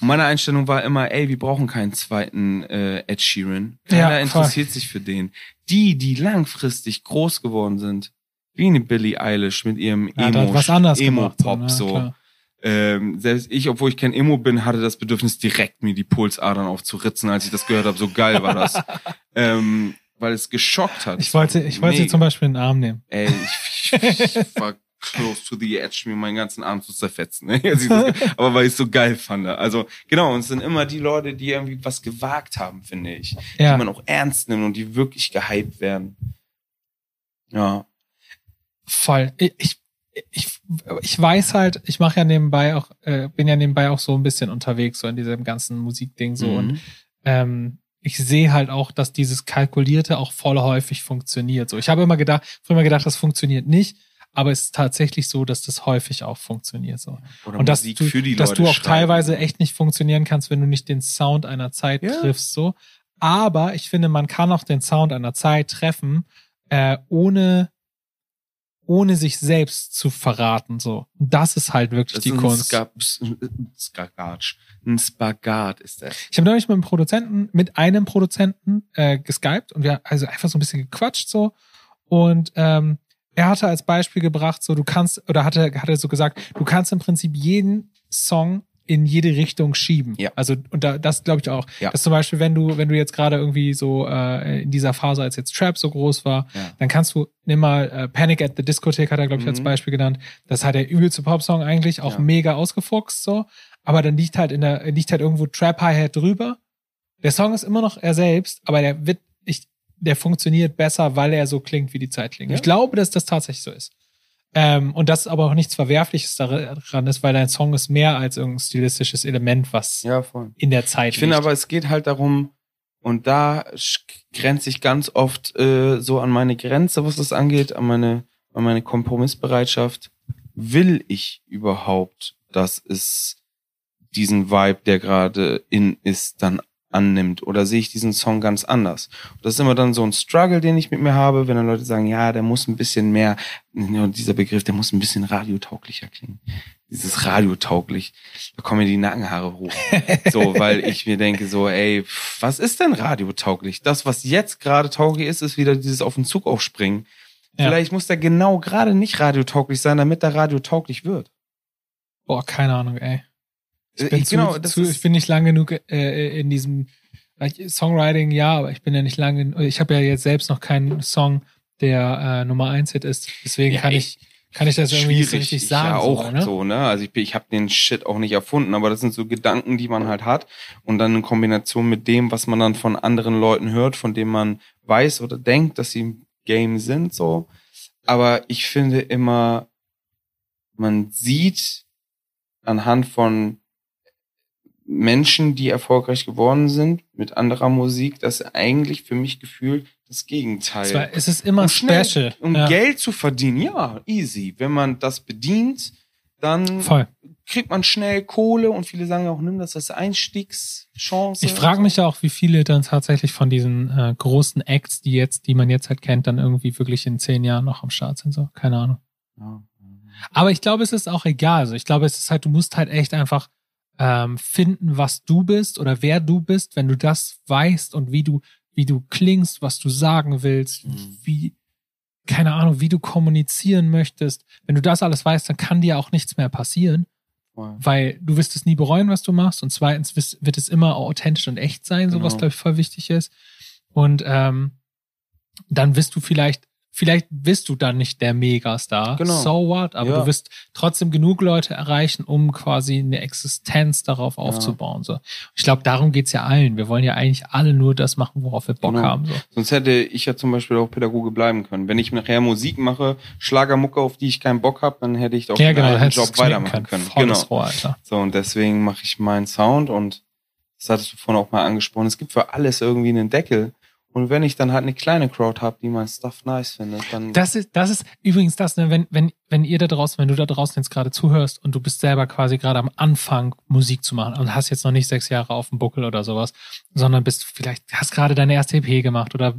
Und meine Einstellung war immer, ey, wir brauchen keinen zweiten äh, Ed Sheeran. Keiner Ja, interessiert sich für den. Die, die langfristig groß geworden sind, wie eine Billie Eilish mit ihrem Ja, hat Emo, ne? so. Klar. Ähm, selbst ich, obwohl ich kein Emo bin, hatte das Bedürfnis, direkt mir die Pulsadern aufzuritzen, als ich das gehört habe. So geil war das. ähm, weil es geschockt hat. Ich wollte, ich wollte sie zum Beispiel in den Arm nehmen. Ey, ich, ich, ich war close to the edge, mir meinen ganzen Arm zu zerfetzen. Ne? Aber weil ich es so geil fand. Also genau, und es sind immer die Leute, die irgendwie was gewagt haben, finde ich. Ja. Die man auch ernst nimmt und die wirklich gehypt werden. Ja. Voll. Ich, ich, ich, weiß halt, ich mache ja nebenbei auch, äh, bin ja nebenbei auch so ein bisschen unterwegs, so in diesem ganzen Musikding so. Und Mhm. ähm, ich sehe halt auch, dass dieses Kalkulierte auch voll häufig funktioniert. So, ich habe immer gedacht, früher immer gedacht, das funktioniert nicht, aber es ist tatsächlich so, dass das häufig auch funktioniert. So. Oder Und dass Musik du, für die dass Leute du auch schreiben. teilweise echt nicht funktionieren kannst, wenn du nicht den Sound einer Zeit Ja. triffst. So. Aber ich finde, man kann auch den Sound einer Zeit treffen, äh, ohne ohne sich selbst zu verraten. So. Das ist halt wirklich Das die ist ein Kunst. Ska Skagatsch. Ein Spagat ist das. Ich habe neulich mit einem Produzenten, mit einem Produzenten äh, geskypt und wir also einfach so ein bisschen gequatscht so. Und ähm, er hatte als Beispiel gebracht, so du kannst, oder hatte, hatte so gesagt, du kannst im Prinzip jeden Song in jede Richtung schieben. Ja. Also, und da, das glaube ich auch. Ja. Dass zum Beispiel, wenn du, wenn du jetzt gerade irgendwie so äh, in dieser Phase, als jetzt Trap so groß war, Ja. dann kannst du, nimm mal äh, Panic at the Discotheque, hat er, glaube ich, als Mhm. Beispiel genannt. Das hat der übelste Popsong eigentlich, auch Ja. mega ausgefuchst so. Aber dann liegt halt in der, liegt halt irgendwo Trap Hi-Hat drüber. Der Song ist immer noch er selbst, aber der wird, der funktioniert besser, weil er so klingt, wie die Zeit klingt. Ja. Ich glaube, dass das tatsächlich so ist. Ähm, und das aber auch nichts Verwerfliches daran ist, weil dein Song ist mehr als irgendein stilistisches Element, was Ja, in der Zeit Ich finde aber, es geht halt darum, und da grenze ich ganz oft äh, so an meine Grenze, was das angeht, an meine, an meine Kompromissbereitschaft. Will ich überhaupt, dass es diesen Vibe, der gerade in ist, dann annimmt? Oder sehe ich diesen Song ganz anders? Das ist immer dann so ein Struggle, den ich mit mir habe, wenn dann Leute sagen, ja, der muss ein bisschen mehr, ja, dieser Begriff, der muss ein bisschen radiotauglicher klingen. Dieses radiotauglich, da kommen mir die Nackenhaare hoch. So, weil ich mir denke so, ey, was ist denn radiotauglich? Das, was jetzt gerade tauglich ist, ist wieder dieses auf den Zug aufspringen. Ja. Vielleicht muss der genau gerade nicht radiotauglich sein, damit der radiotauglich wird. Boah, keine Ahnung, ey. Ich bin, Äh, zu, genau, zu, ist- ich bin nicht lang genug äh, in diesem Songwriting, ja, aber ich bin ja nicht lange, ich habe ja jetzt selbst noch keinen Song, der äh, Nummer eins Hit ist. Deswegen ja, kann ich, kann ich das irgendwie nicht so richtig sagen. Ja, auch so, ne? so, ne? Also ich, ich habe den Shit auch nicht erfunden, aber das sind so Gedanken, die man halt hat und dann in Kombination mit dem, was man dann von anderen Leuten hört, von dem man weiß oder denkt, dass sie im Game sind, so. Aber ich finde immer, man sieht anhand von Menschen, die erfolgreich geworden sind mit anderer Musik, dass eigentlich für mich gefühlt das Gegenteil. Zwar, es ist immer um schnell, special. Um ja. Geld zu verdienen, ja, easy. Wenn man das bedient, dann Voll. kriegt man schnell Kohle und viele sagen auch, nimm das als Einstiegschance. Ich frage mich auch, wie viele dann tatsächlich von diesen äh, großen Acts, die jetzt, die man jetzt halt kennt, dann irgendwie wirklich in zehn Jahren noch am Start sind. So, keine Ahnung. Ja. Aber ich glaube, es ist auch egal. Also ich glaube, es ist halt, du musst halt echt einfach ähm, finden, was du bist oder wer du bist, wenn du das weißt und wie du, wie du klingst, was du sagen willst, mhm. wie, keine Ahnung, wie du kommunizieren möchtest. Wenn du das alles weißt, dann kann dir auch nichts mehr passieren. Wow. Weil du wirst es nie bereuen, was du machst. Und zweitens wird es immer authentisch und echt sein, genau. so was, genau. glaube ich, voll wichtig ist. Und ähm, dann wirst du vielleicht vielleicht bist du dann nicht der Megastar. Genau. So what? Aber ja. du wirst trotzdem genug Leute erreichen, um quasi eine Existenz darauf aufzubauen. Ja. So. Ich glaube, darum geht's ja allen. Wir wollen ja eigentlich alle nur das machen, worauf wir Bock genau. haben. So. Sonst hätte ich ja zum Beispiel auch Pädagoge bleiben können. Wenn ich nachher Musik mache, Schlagermucke, auf die ich keinen Bock habe, dann hätte ich auch ja, genau, den Job weitermachen können. können. Genau. Rohr, Alter. So, und deswegen mache ich meinen Sound und das hattest du vorhin auch mal angesprochen. Es gibt für alles irgendwie einen Deckel. Und wenn ich dann halt eine kleine Crowd habe, die mein Stuff nice findet, dann. Das ist, das ist übrigens das, ne, wenn, wenn, wenn ihr da draußen, wenn du da draußen jetzt gerade zuhörst und du bist selber quasi gerade am Anfang Musik zu machen und hast jetzt noch nicht sechs Jahre auf dem Buckel oder sowas, sondern bist vielleicht, hast gerade deine erste EP gemacht oder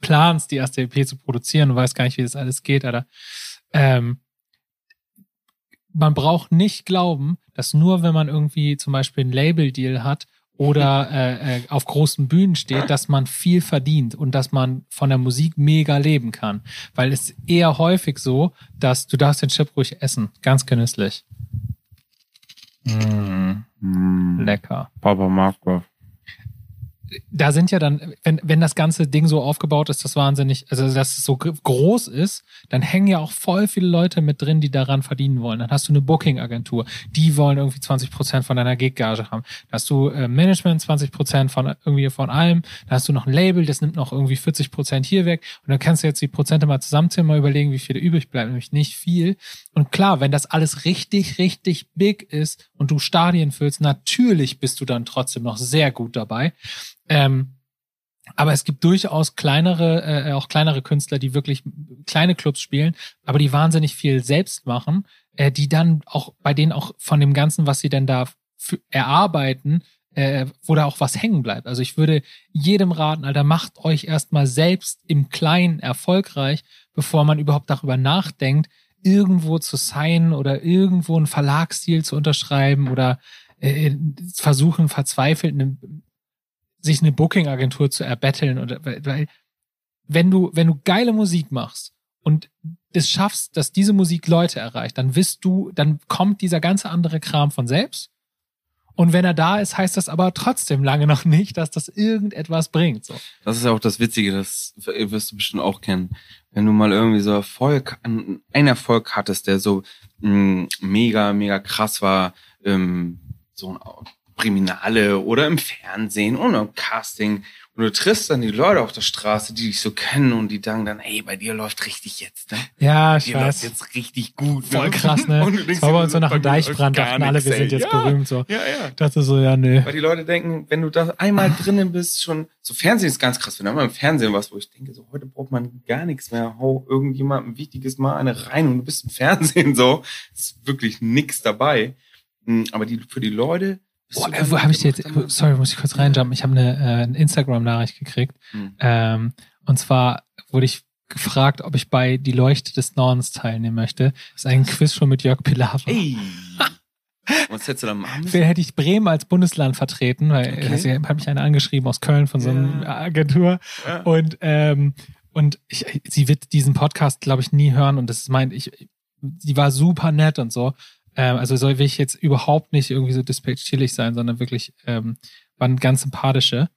planst die erste EP zu produzieren und weißt gar nicht, wie das alles geht, oder? Ähm, man braucht nicht glauben, dass nur wenn man irgendwie zum Beispiel einen Label-Deal hat oder äh, äh, auf großen Bühnen steht, dass man viel verdient und dass man von der Musik mega leben kann. Weil es eher häufig so, dass du darfst den Chip ruhig essen. Ganz genüsslich. Mm. Mm. Lecker. Papa mag das da sind ja dann, wenn, wenn das ganze Ding so aufgebaut ist, das wahnsinnig, also dass es so groß ist, dann hängen ja auch voll viele Leute mit drin, die daran verdienen wollen. Dann hast du eine Booking-Agentur, die wollen irgendwie 20 Prozent von deiner Gig-Gage haben. Dann hast du äh, Management 20 Prozent von irgendwie von allem. Dann hast du noch ein Label, das nimmt noch irgendwie 40 Prozent hier weg. Und dann kannst du jetzt die Prozente mal zusammenzählen, mal überlegen, wie viele übrig bleiben, nämlich nicht viel. Und klar, wenn das alles richtig, richtig big ist und du Stadien füllst, natürlich bist du dann trotzdem noch sehr gut dabei. Ähm, aber es gibt durchaus kleinere, äh, auch kleinere Künstler, die wirklich kleine Clubs spielen, aber die wahnsinnig viel selbst machen, äh, die dann auch bei denen auch von dem Ganzen, was sie denn da erarbeiten, äh, wo da auch was hängen bleibt. Also ich würde jedem raten, Alter, macht euch erstmal selbst im Kleinen erfolgreich, bevor man überhaupt darüber nachdenkt, irgendwo zu sein oder irgendwo einen Verlagsstil zu unterschreiben oder äh, versuchen verzweifelt eine sich eine Booking-Agentur zu erbetteln oder weil wenn du wenn du geile Musik machst und es schaffst, dass diese Musik Leute erreicht, dann wirst du, dann kommt dieser ganze andere Kram von selbst. Und wenn er da ist, heißt das aber trotzdem lange noch nicht, dass das irgendetwas bringt. So. Das ist ja auch das Witzige, das wirst du bestimmt auch kennen. Wenn du mal irgendwie so Erfolg, einen Erfolg hattest, der so mh, mm, mega, mega krass war, ähm, so ein Kriminale oder im Fernsehen oder im Casting. Und du triffst dann die Leute auf der Straße, die dich so kennen und die sagen dann, ey, bei dir läuft richtig jetzt, ne? Ja, ich bei dir weiß. läuft jetzt richtig gut. Ne? Voll krass, ne? Und du denkst, das war bei uns so nach dem Deichbrand, dachten alle, wir sind jetzt ja, berühmt, so. Ja, ja. Dachte so, ja, nee. Weil die Leute denken, wenn du da einmal drinnen bist, schon, so Fernsehen ist ganz krass, wenn du einmal im Fernsehen warst, wo ich denke, so heute braucht man gar nichts mehr, hau irgendjemandem wichtiges Mal eine rein und du bist im Fernsehen, so. ist wirklich nix dabei. Hm, aber die, für die Leute, Boah, äh, wo habe ich jetzt, sorry, muss ich kurz reinjumpen. Ich habe eine, äh, eine Instagram-Nachricht gekriegt. Mhm. Ähm, und zwar wurde ich gefragt, ob ich bei Die Leuchte des Nordens teilnehmen möchte. Das ist ein Quiz schon mit Jörg Pilawa. Ey. Was hättest du da machen Wer hätte ich Bremen als Bundesland vertreten, weil okay. also, hat mich einer angeschrieben aus Köln von so einer ja. Agentur. Ja. Und, ähm, und ich, sie wird diesen Podcast, glaube ich, nie hören. Und das meint, ich, sie war super nett und so. Ähm, also soll ich jetzt überhaupt nicht irgendwie so dispatchillig sein, sondern wirklich ähm, waren ganz sympathische.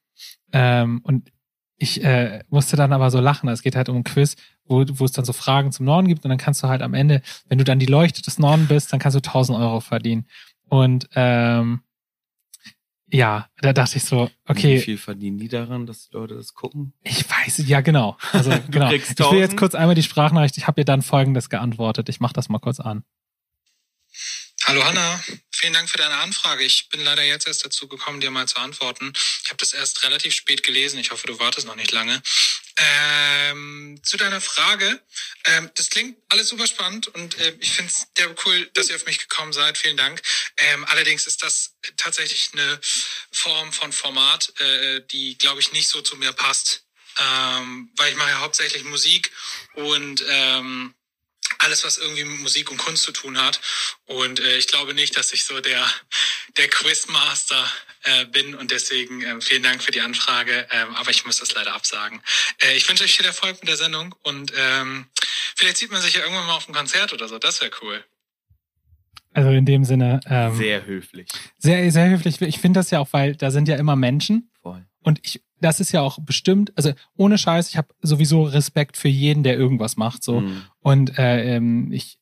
Ähm, und ich äh, musste dann aber so lachen. Es geht halt um ein Quiz, wo, wo es dann so Fragen zum Norden gibt und dann kannst du halt am Ende, wenn du dann die Leuchte des Norden bist, dann kannst du 1000 Euro verdienen. Und ähm, ja, da dachte ich so, okay. Wie viel verdienen die daran, dass die Leute das gucken? Ich weiß, ja genau. Also genau. Ich will jetzt kurz einmal die Sprachnachricht. Ich habe ihr dann Folgendes geantwortet. Ich mache das mal kurz an. Hallo Hanna, vielen Dank für deine Anfrage. Ich bin leider jetzt erst dazu gekommen, dir mal zu antworten. Ich habe das erst relativ spät gelesen. Ich hoffe, du wartest noch nicht lange. Ähm, zu deiner Frage, ähm, das klingt alles super spannend und äh, ich finde es sehr cool, dass ihr auf mich gekommen seid. Vielen Dank. Ähm, allerdings ist das tatsächlich eine Form von Format, äh, die, glaube ich, nicht so zu mir passt, ähm, weil ich mache ja hauptsächlich Musik und ähm, alles, was irgendwie mit Musik und Kunst zu tun hat. Und äh, ich glaube nicht, dass ich so der, der Quizmaster äh, bin und deswegen äh, vielen Dank für die Anfrage, ähm, aber ich muss das leider absagen. Äh, ich wünsche euch viel Erfolg mit der Sendung und ähm, vielleicht sieht man sich ja irgendwann mal auf einem Konzert oder so, das wäre cool. Also in dem Sinne. Ähm, sehr höflich. Sehr, sehr höflich. Ich finde das ja auch, weil da sind ja immer Menschen. Voll. Und ich, das ist ja auch bestimmt, also ohne Scheiß, ich habe sowieso Respekt für jeden, der irgendwas macht. so. Mhm. Und äh, ähm, ich,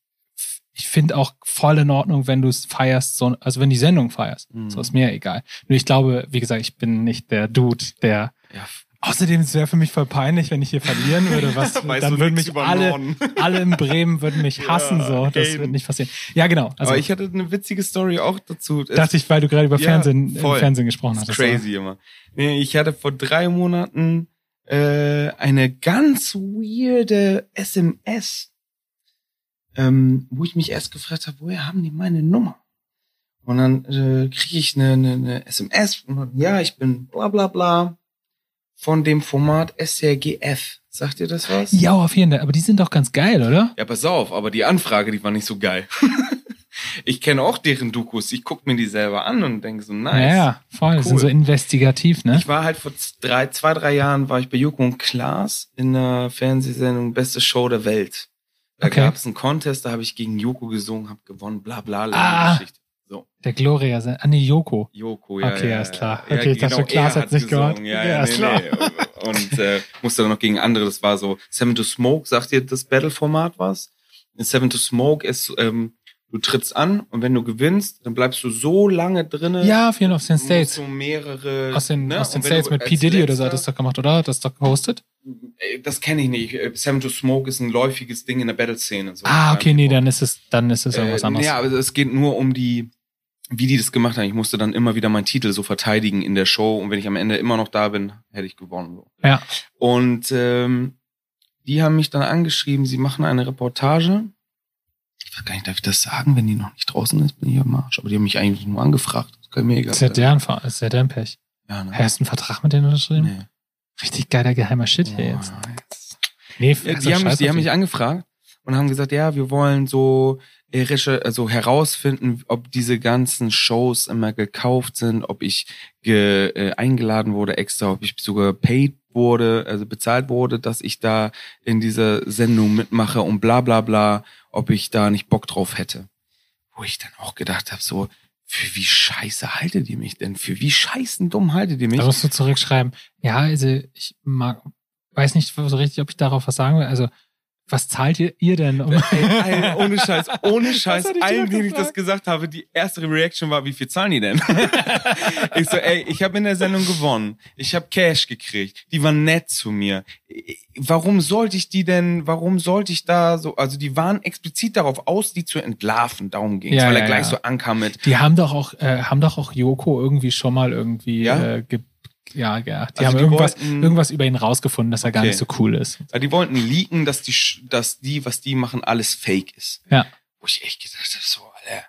ich finde auch voll in Ordnung, wenn du es feierst, so, also wenn die Sendung feierst. Mhm. So ist mir egal. Nur ich glaube, wie gesagt, ich bin nicht der Dude, der. Ja. Außerdem es wäre für mich voll peinlich, wenn ich hier verlieren würde. Was, dann würden mich alle, alle in Bremen würden mich hassen. Ja, so, das eben. wird nicht passieren. Ja, genau. Also, Aber ich hatte eine witzige Story auch dazu. Dachte ich, weil du gerade über ja, Fernsehen. Fernsehen gesprochen hast. Crazy oder? immer. Ich hatte vor drei Monaten äh, eine ganz weirde SMS, ähm, wo ich mich erst gefragt habe, woher haben die meine Nummer? Und dann äh, kriege ich eine, eine, eine SMS und ja, ich bin bla bla bla von dem Format SRGF. Sagt ihr das was? Ja, auf jeden Fall. Aber die sind doch ganz geil, oder? Ja, pass auf, aber die Anfrage, die war nicht so geil. ich kenne auch deren Dokus. Ich gucke mir die selber an und denke so, nice. Ja, ja voll. Cool. Sind so investigativ, ne? Ich war halt vor drei, zwei, drei Jahren war ich bei Joko und Klaas in der Fernsehsendung Beste Show der Welt. Da okay. gab es einen Contest, da habe ich gegen Joko gesungen, habe gewonnen, bla bla, lange ah, Geschichte. So. Der Gloria, ah nee, Joko. Joko, ja. Okay, ja, ist klar. Okay, ja, ich dachte genau, Klaas hat nicht gehört. Ja, ja, nee, klar. Nee. Und äh, musste dann noch gegen andere, das war so Seven to Smoke, sagt ihr das Battle-Format was? Seven to Smoke ist ähm, du trittst an und wenn du gewinnst, dann bleibst du so lange drinnen. Ja, auf Fall aus den States. So mehrere. Aus den, ne? aus den States mit P. Diddy oder so hat das doch gemacht, oder? Hat das doch gehostet? Das kenne ich nicht. Äh, Seven to Smoke ist ein läufiges Ding in der Battle-Szene. So ah, okay, nee, dann ist es, dann ist es irgendwas äh, anderes. Ja, aber es geht nur um die, wie die das gemacht haben. Ich musste dann immer wieder meinen Titel so verteidigen in der Show und wenn ich am Ende immer noch da bin, hätte ich gewonnen. So. Ja. Und ähm, die haben mich dann angeschrieben, sie machen eine Reportage ich weiß gar nicht, darf ich das sagen, wenn die noch nicht draußen ist, bin ich am Arsch. Aber die haben mich eigentlich nur angefragt. Das kann mir egal ist ja deren, ist ja deren Pech. Ja, ne? Hast du einen Vertrag mit denen unterschrieben? Nee. Richtig geiler geheimer Shit hier jetzt. jetzt. Nee, ja, die, haben mich, die haben mich angefragt und haben gesagt, ja, wir wollen so also herausfinden, ob diese ganzen Shows immer gekauft sind, ob ich ge, äh, eingeladen wurde extra, ob ich sogar paid wurde, also bezahlt wurde, dass ich da in dieser Sendung mitmache und bla bla bla, ob ich da nicht Bock drauf hätte. Wo ich dann auch gedacht habe, so, für wie scheiße haltet ihr mich denn? Für wie scheißen dumm haltet ihr mich? Da musst du zurückschreiben. Ja, also ich mag, weiß nicht so richtig, ob ich darauf was sagen will. Also was zahlt ihr, ihr denn? Um ey, ohne Scheiß, ohne Scheiß, allen, denen ich das gesagt habe, die erste Reaction war, wie viel zahlen die denn? ich so, ey, ich habe in der Sendung gewonnen. Ich habe Cash gekriegt. Die waren nett zu mir. Warum sollte ich die denn, warum sollte ich da so, also die waren explizit darauf aus, die zu entlarven. Darum ging ja, weil ja, er gleich ja. so ankam mit. Die haben doch auch, äh, haben doch auch Joko irgendwie schon mal irgendwie ja? äh, ja, ja. Die also haben die irgendwas, wollten, irgendwas über ihn rausgefunden, dass er okay. gar nicht so cool ist. Ja, die wollten leaken, dass die, dass die, was die machen, alles fake ist. Ja. Wo ich echt gedacht habe, so, Alter,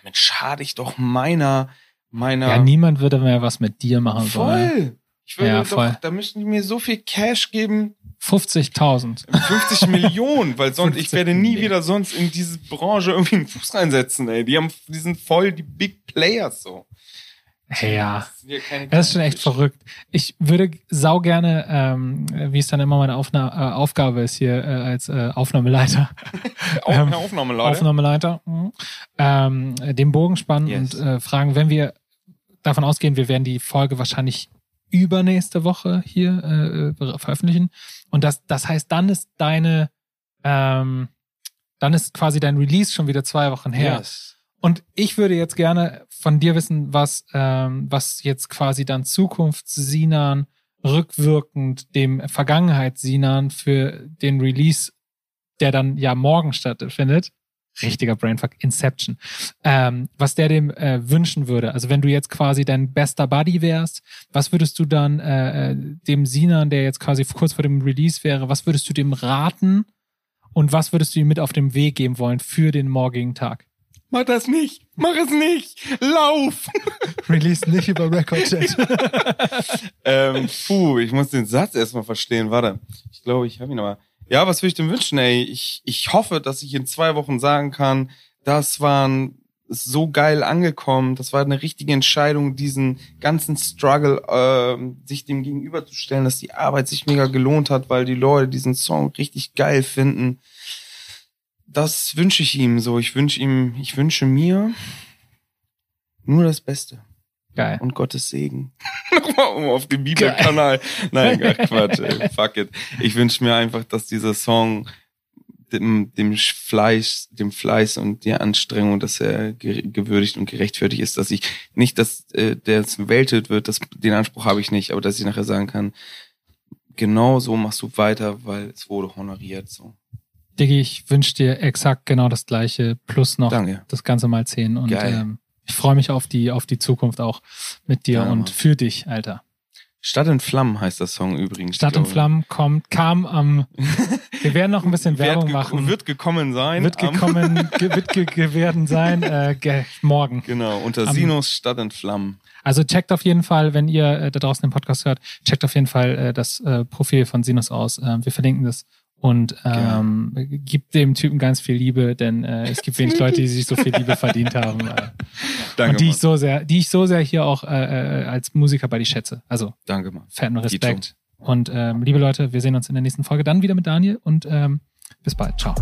damit schade ich doch meiner, meiner. Ja, niemand würde mehr was mit dir machen voll. sollen. Voll. Ich würde ja, voll. Doch, da müssten die mir so viel Cash geben. 50.000. 50 Millionen, weil sonst, ich werde nie wieder sonst in diese Branche irgendwie einen Fuß reinsetzen, ey. Die haben, die sind voll die Big Players, so. Ja, das ist schon echt verrückt. Ich würde sau gerne, ähm, wie es dann immer meine Aufna äh, Aufgabe ist hier äh, als äh, Aufnahmeleiter. ähm, Aufnahmeleiter. Aufnahmeleiter. Mhm. Ähm, den Bogen spannen yes. und äh, fragen, wenn wir davon ausgehen, wir werden die Folge wahrscheinlich übernächste Woche hier äh, veröffentlichen. Und das, das heißt, dann ist deine, ähm, dann ist quasi dein Release schon wieder zwei Wochen her. Yes. Und ich würde jetzt gerne von dir wissen, was, ähm, was jetzt quasi dann Zukunftssinan rückwirkend dem Vergangenheitssinan für den Release, der dann ja morgen stattfindet, richtiger Brainfuck, Inception, ähm, was der dem äh, wünschen würde. Also wenn du jetzt quasi dein bester Buddy wärst, was würdest du dann äh, äh, dem Sinan, der jetzt quasi kurz vor dem Release wäre, was würdest du dem raten und was würdest du ihm mit auf den Weg geben wollen für den morgigen Tag? Mach das nicht! Mach es nicht! Lauf! Release nicht über Recordjet. ähm, puh, ich muss den Satz erstmal verstehen. Warte. Ich glaube, ich habe ihn aber. Ja, was würde ich denn wünschen, ey? Ich, ich hoffe, dass ich in zwei Wochen sagen kann, das waren so geil angekommen. Das war eine richtige Entscheidung, diesen ganzen Struggle, äh, sich dem gegenüberzustellen, dass die Arbeit sich mega gelohnt hat, weil die Leute diesen Song richtig geil finden das wünsche ich ihm so. Ich wünsche ihm, ich wünsche mir nur das Beste. Geil. Und Gottes Segen. Nochmal um auf dem Bibelkanal. Nein, ach Quatsch, ey, fuck it. Ich wünsche mir einfach, dass dieser Song dem, dem Fleiß, dem Fleiß und der Anstrengung, dass er gewürdigt und gerechtfertigt ist, dass ich nicht, dass äh, der weltet wird, das, den Anspruch habe ich nicht, aber dass ich nachher sagen kann, genau so machst du weiter, weil es wurde honoriert so. Diggi, ich wünsche dir exakt genau das gleiche, plus noch Danke. das Ganze mal zehn. Und ähm, ich freue mich auf die, auf die Zukunft auch mit dir ja, und Mann. für dich, Alter. Stadt in Flammen heißt das Song übrigens. Stadt in Flammen kommt, kam am, wir werden noch ein bisschen Werbung machen. Wird gekommen sein. Wird gekommen, ge, wird ge, ge werden sein, äh, ge, morgen. Genau, unter am, Sinus Stadt in Flammen. Also checkt auf jeden Fall, wenn ihr äh, da draußen den Podcast hört, checkt auf jeden Fall äh, das äh, Profil von Sinus aus. Äh, wir verlinken das und ähm, ja. gibt dem Typen ganz viel Liebe, denn äh, es gibt wenig Leute, die sich so viel Liebe verdient haben. Äh, Danke, und die Mann. ich so sehr, die ich so sehr hier auch äh, äh als Musiker bei dir schätze. Also Danke, Mann. fetten Respekt. Und ähm, liebe Leute, wir sehen uns in der nächsten Folge dann wieder mit Daniel und ähm, bis bald. Ciao.